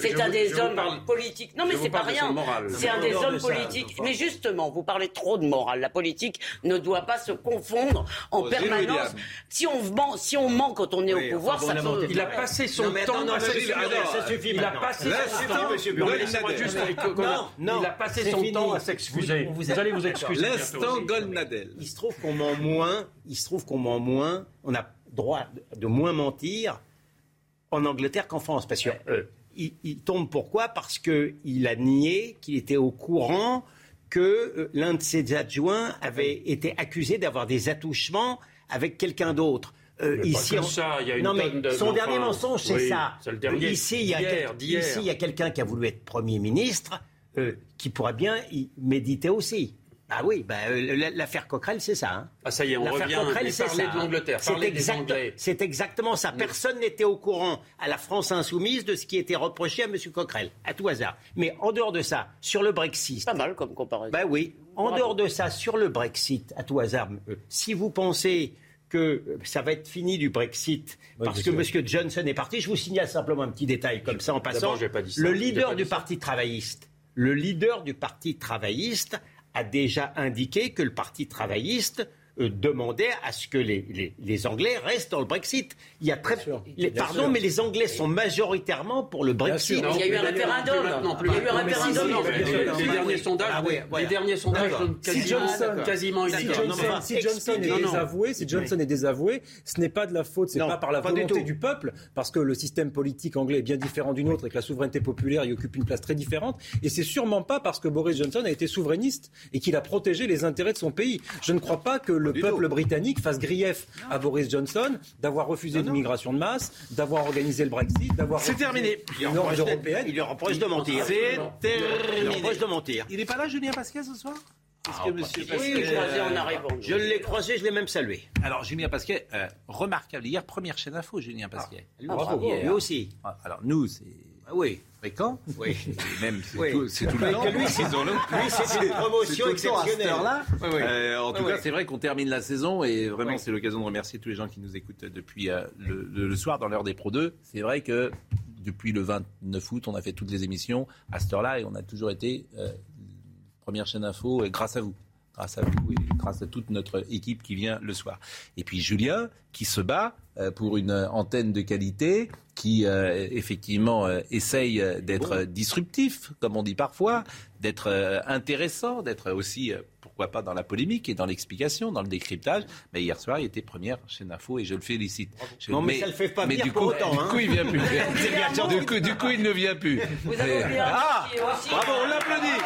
Speaker 4: c'est un des hommes
Speaker 3: parle-
Speaker 4: politiques. Non, mais c'est pas rien. C'est un des
Speaker 3: de
Speaker 4: hommes politiques. Mais justement, vous parlez trop de morale. La politique ne doit pas se confondre en
Speaker 2: Oh,
Speaker 4: permanence. Si on ment, si on ment quand on est
Speaker 6: Oui,
Speaker 4: au pouvoir,
Speaker 6: enfin,
Speaker 4: ça
Speaker 6: bon,
Speaker 4: peut.
Speaker 3: Il a passé son
Speaker 6: Non,
Speaker 3: temps
Speaker 6: suffit
Speaker 3: Il a passé son
Speaker 2: c'est
Speaker 3: temps. il a passé
Speaker 6: c'est
Speaker 3: son
Speaker 6: fini.
Speaker 3: temps à s'excuser.
Speaker 6: Vous-
Speaker 3: Vous,
Speaker 6: vous êtes-
Speaker 3: allez vous excuser.
Speaker 2: L'instant. Goldnadel.
Speaker 6: Il se trouve qu'on ment moins, il se trouve qu'on ment moins, on a droit de moins mentir en Angleterre qu'en France. Parce que euh, il, il tombe pourquoi? Parce qu'il a nié qu'il était au courant que euh, l'un de ses adjoints avait été accusé d'avoir des attouchements avec quelqu'un d'autre. Euh,
Speaker 3: pas que ça, il y a une
Speaker 6: non, mais
Speaker 3: tonne de-
Speaker 6: son
Speaker 3: enfin,
Speaker 6: dernier mensonge, c'est
Speaker 3: oui,
Speaker 6: ça.
Speaker 3: c'est le dernier.
Speaker 6: Ici, il y a,
Speaker 3: D'hier,
Speaker 6: quel-
Speaker 3: d'hier.
Speaker 6: ici, il y a quelqu'un qui a voulu être Premier ministre, euh, qui pourrait bien y méditer aussi. Ah oui, bah, euh, l'affaire Coquerel, c'est ça. hein.
Speaker 3: Ah, ça y est, on
Speaker 6: L'affaire
Speaker 3: revient.
Speaker 6: Coquerel, c'est
Speaker 3: parler
Speaker 6: ça,
Speaker 3: de l'Angleterre,
Speaker 6: C'est
Speaker 3: parler des
Speaker 6: exact-
Speaker 3: Anglais.
Speaker 6: C'est exactement ça. Personne n'était au courant à la France insoumise de ce qui était reproché à M. Coquerel, à tout hasard. Mais en dehors de ça, sur le Brexit.
Speaker 4: Pas mal comme comparaison.
Speaker 6: Ben oui. En
Speaker 4: Bravo.
Speaker 6: dehors de ça, sur le Brexit, à tout hasard, euh, si vous pensez que ça va être fini du Brexit parce que M. Johnson est parti, je vous signale simplement un petit détail comme ça en passant.
Speaker 3: D'abord, j'ai pas dit ça.
Speaker 6: Le leader
Speaker 3: pas
Speaker 6: du. Parti travailliste, le leader du Parti travailliste a déjà indiqué que le Parti travailliste euh, demandait à ce que les, les, les Anglais restent dans le Brexit. Il y a très, les-
Speaker 3: Bien
Speaker 6: pardon,
Speaker 3: sûr.
Speaker 6: mais les Anglais sont majoritairement pour le Brexit.
Speaker 4: Il y a eu un référendum.
Speaker 3: Non, plus
Speaker 4: Il y a eu un référendum.
Speaker 3: les, derniers sondages,
Speaker 6: Ah ouais,
Speaker 3: les derniers sondages quasiment,
Speaker 7: si. Johnson, si Johnson est désavoué, si Johnson est désavoué, ce n'est pas de la faute, c'est pas par la volonté du peuple, parce que le système politique anglais est bien différent d'une autre et que la souveraineté populaire y occupe une place très différente. Et c'est sûrement pas parce que Boris Johnson a été souverainiste et qu'il a protégé les intérêts de son pays. Je ne crois pas que le peuple britannique fasse grief à Boris Johnson d'avoir refusé l'immigration de masse, d'avoir organisé le Brexit, d'avoir
Speaker 2: C'est terminé.
Speaker 7: une norme européenne.
Speaker 6: Il leur reproche de mentir.
Speaker 2: C'est
Speaker 6: Il leur
Speaker 2: terminé.
Speaker 6: reproche de mentir.
Speaker 2: Il n'est pas là, Julien Pascal, ce soir? Que monsieur
Speaker 4: Oui, en arrivant.
Speaker 6: Je l'ai croisé, je l'ai même salué.
Speaker 2: Alors, Julien Pasquet, euh, remarquable. Hier, première chaîne info, Julien Pasquet.
Speaker 6: Ah, bravo. Lui aussi.
Speaker 2: Ah, Alors, nous, c'est
Speaker 6: Ah oui.
Speaker 2: Fréquent.
Speaker 6: Oui.
Speaker 2: Et même, c'est
Speaker 6: Oui.
Speaker 2: tout, c'est tout le temps.
Speaker 6: lui, c'est- une promotion
Speaker 2: tout à cette
Speaker 6: exceptionnelle.
Speaker 2: heure-là.
Speaker 6: Oui, oui.
Speaker 2: Euh, en tout cas, c'est vrai qu'on termine la saison et vraiment, c'est l'occasion de remercier tous les gens qui nous écoutent depuis euh, le, soir dans l'heure des Pro 2. C'est vrai que depuis le 29 août, on a fait toutes les émissions à cette heure-là et on a toujours été euh, première chaîne info et grâce à vous. Grâce à vous et grâce à toute notre équipe qui vient le soir. Et puis Julien qui se bat pour une euh, antenne de qualité, qui euh, effectivement euh, essaye euh, d'être euh, disruptif, comme on dit parfois, d'être euh, intéressant, d'être aussi, euh, pourquoi pas, dans la polémique et dans l'explication, dans le décryptage. Mais hier soir, il était première chaîne info et je le félicite. Je-
Speaker 6: Non, mais ça le fait pas venir
Speaker 2: du coup,
Speaker 6: autant,
Speaker 2: Du
Speaker 6: hein.
Speaker 2: coup, il vient plus. Du, coup, du coup, il ne vient plus.
Speaker 4: Vous avez
Speaker 2: Mais- Ah
Speaker 4: aussi.
Speaker 2: Bravo, on l'applaudit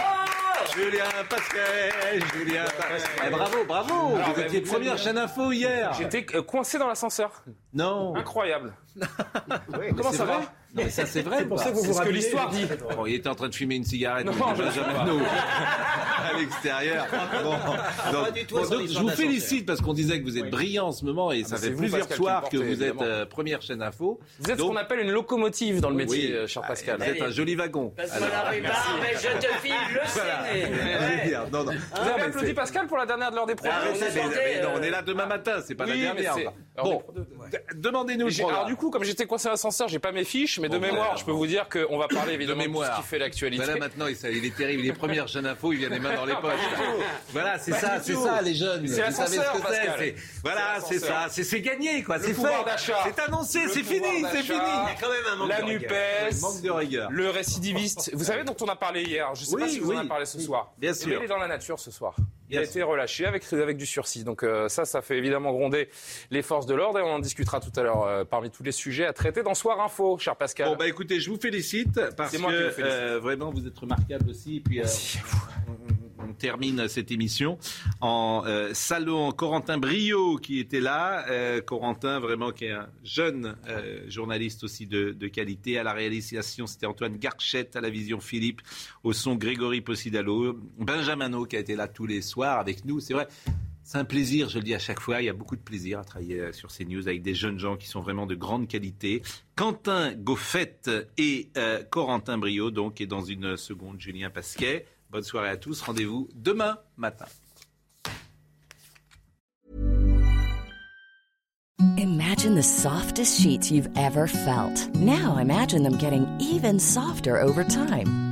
Speaker 2: Julien Pascal, Julien Eh, Bravo, bravo
Speaker 17: Alors,
Speaker 2: Vous
Speaker 17: mais
Speaker 2: étiez
Speaker 17: vous
Speaker 2: première chaîne info hier
Speaker 17: J'étais euh, coincé dans l'ascenseur.
Speaker 2: Non
Speaker 17: Incroyable. Comment ça
Speaker 2: vrai
Speaker 17: va
Speaker 2: Non, mais ça c'est vrai.
Speaker 7: C'est pour ça que vous
Speaker 17: C'est
Speaker 7: vous
Speaker 17: ce que l'histoire dit.
Speaker 2: Bon, il était en train de fumer une cigarette,
Speaker 17: Non,
Speaker 2: il était
Speaker 17: je.
Speaker 2: Nous, à l'extérieur. Bon, donc,
Speaker 6: du tout à
Speaker 2: bon,
Speaker 6: son
Speaker 2: donc, je vous félicite parce qu'on disait que vous êtes brillant en ce moment et ça
Speaker 17: mais
Speaker 2: fait plusieurs
Speaker 17: Pascal,
Speaker 2: soirs que vous êtes euh, première chaîne info.
Speaker 17: Vous êtes ce qu'on appelle une locomotive dans le métier,
Speaker 2: oui.
Speaker 17: euh, cher Pascal.
Speaker 2: Vous êtes un joli wagon.
Speaker 4: Parce mais je te file le
Speaker 2: voilà. non, non.
Speaker 17: Vous avez applaudi Pascal pour la dernière de l'heure des
Speaker 2: non,
Speaker 4: euh,
Speaker 2: on est là demain matin, c'est pas la dernière. Bon, demandez-nous le
Speaker 17: Alors du coup, comme j'étais coincé à l'ascenseur, j'ai pas mes fiches, mais de mémoire, je peux vous dire qu'on va parler évidemment de, ce qui fait l'actualité.
Speaker 2: Voilà maintenant, il, est terrible. Il est première chaîne info, il vient les mains dans les poches. Voilà, c'est ça, c'est ça les jeunes.
Speaker 17: C'est l'ascenseur. Pascal.
Speaker 2: Voilà,
Speaker 17: C'est
Speaker 2: ça. C'est gagné, quoi. C'est fait.
Speaker 17: d'achat.
Speaker 2: C'est annoncé, c'est fini, c'est fini.
Speaker 6: Il y a quand même un manque
Speaker 17: La
Speaker 6: de rigueur.
Speaker 17: NUPES,
Speaker 2: Manque de rigueur.
Speaker 17: le récidiviste. Vous savez dont on a parlé hier Je sais pas
Speaker 2: Oui,
Speaker 17: si vous en
Speaker 2: oui.
Speaker 17: avez parlé ce soir.
Speaker 2: Bien sûr.
Speaker 17: il est dans la nature ce soir. Il a été relâché avec, avec du sursis. Donc euh, ça, ça fait évidemment gronder les forces de l'ordre et on en discutera tout à l'heure euh, parmi tous les sujets à traiter dans Soir Info, cher Pascal.
Speaker 2: Bon, bah écoutez, je vous félicite parce que
Speaker 17: vous félicite.
Speaker 2: euh, vraiment vous êtes remarquable aussi. Et puis, euh, on, termine cette émission en euh, Corentin Brio qui était là. Euh, Corentin, vraiment, qui est un jeune euh, journaliste aussi de, qualité. À la réalisation, c'était Antoine Garchette. À la vision, Philippe. Au son, Grégory Possidalo. Benjamin qui a été là tous les soirs avec nous. C'est vrai. C'est un plaisir, je le dis à chaque fois. Il y a beaucoup de plaisir à travailler euh, sur ces news avec des jeunes gens qui sont vraiment de grande qualité. Quentin Goffette et Corentin Brio, donc, et dans une seconde, Julien Pasquet. Bonne soirée à tous. Rendez-vous demain matin.
Speaker 18: Imagine the softest sheets you've ever felt. Now imagine them getting even softer over time.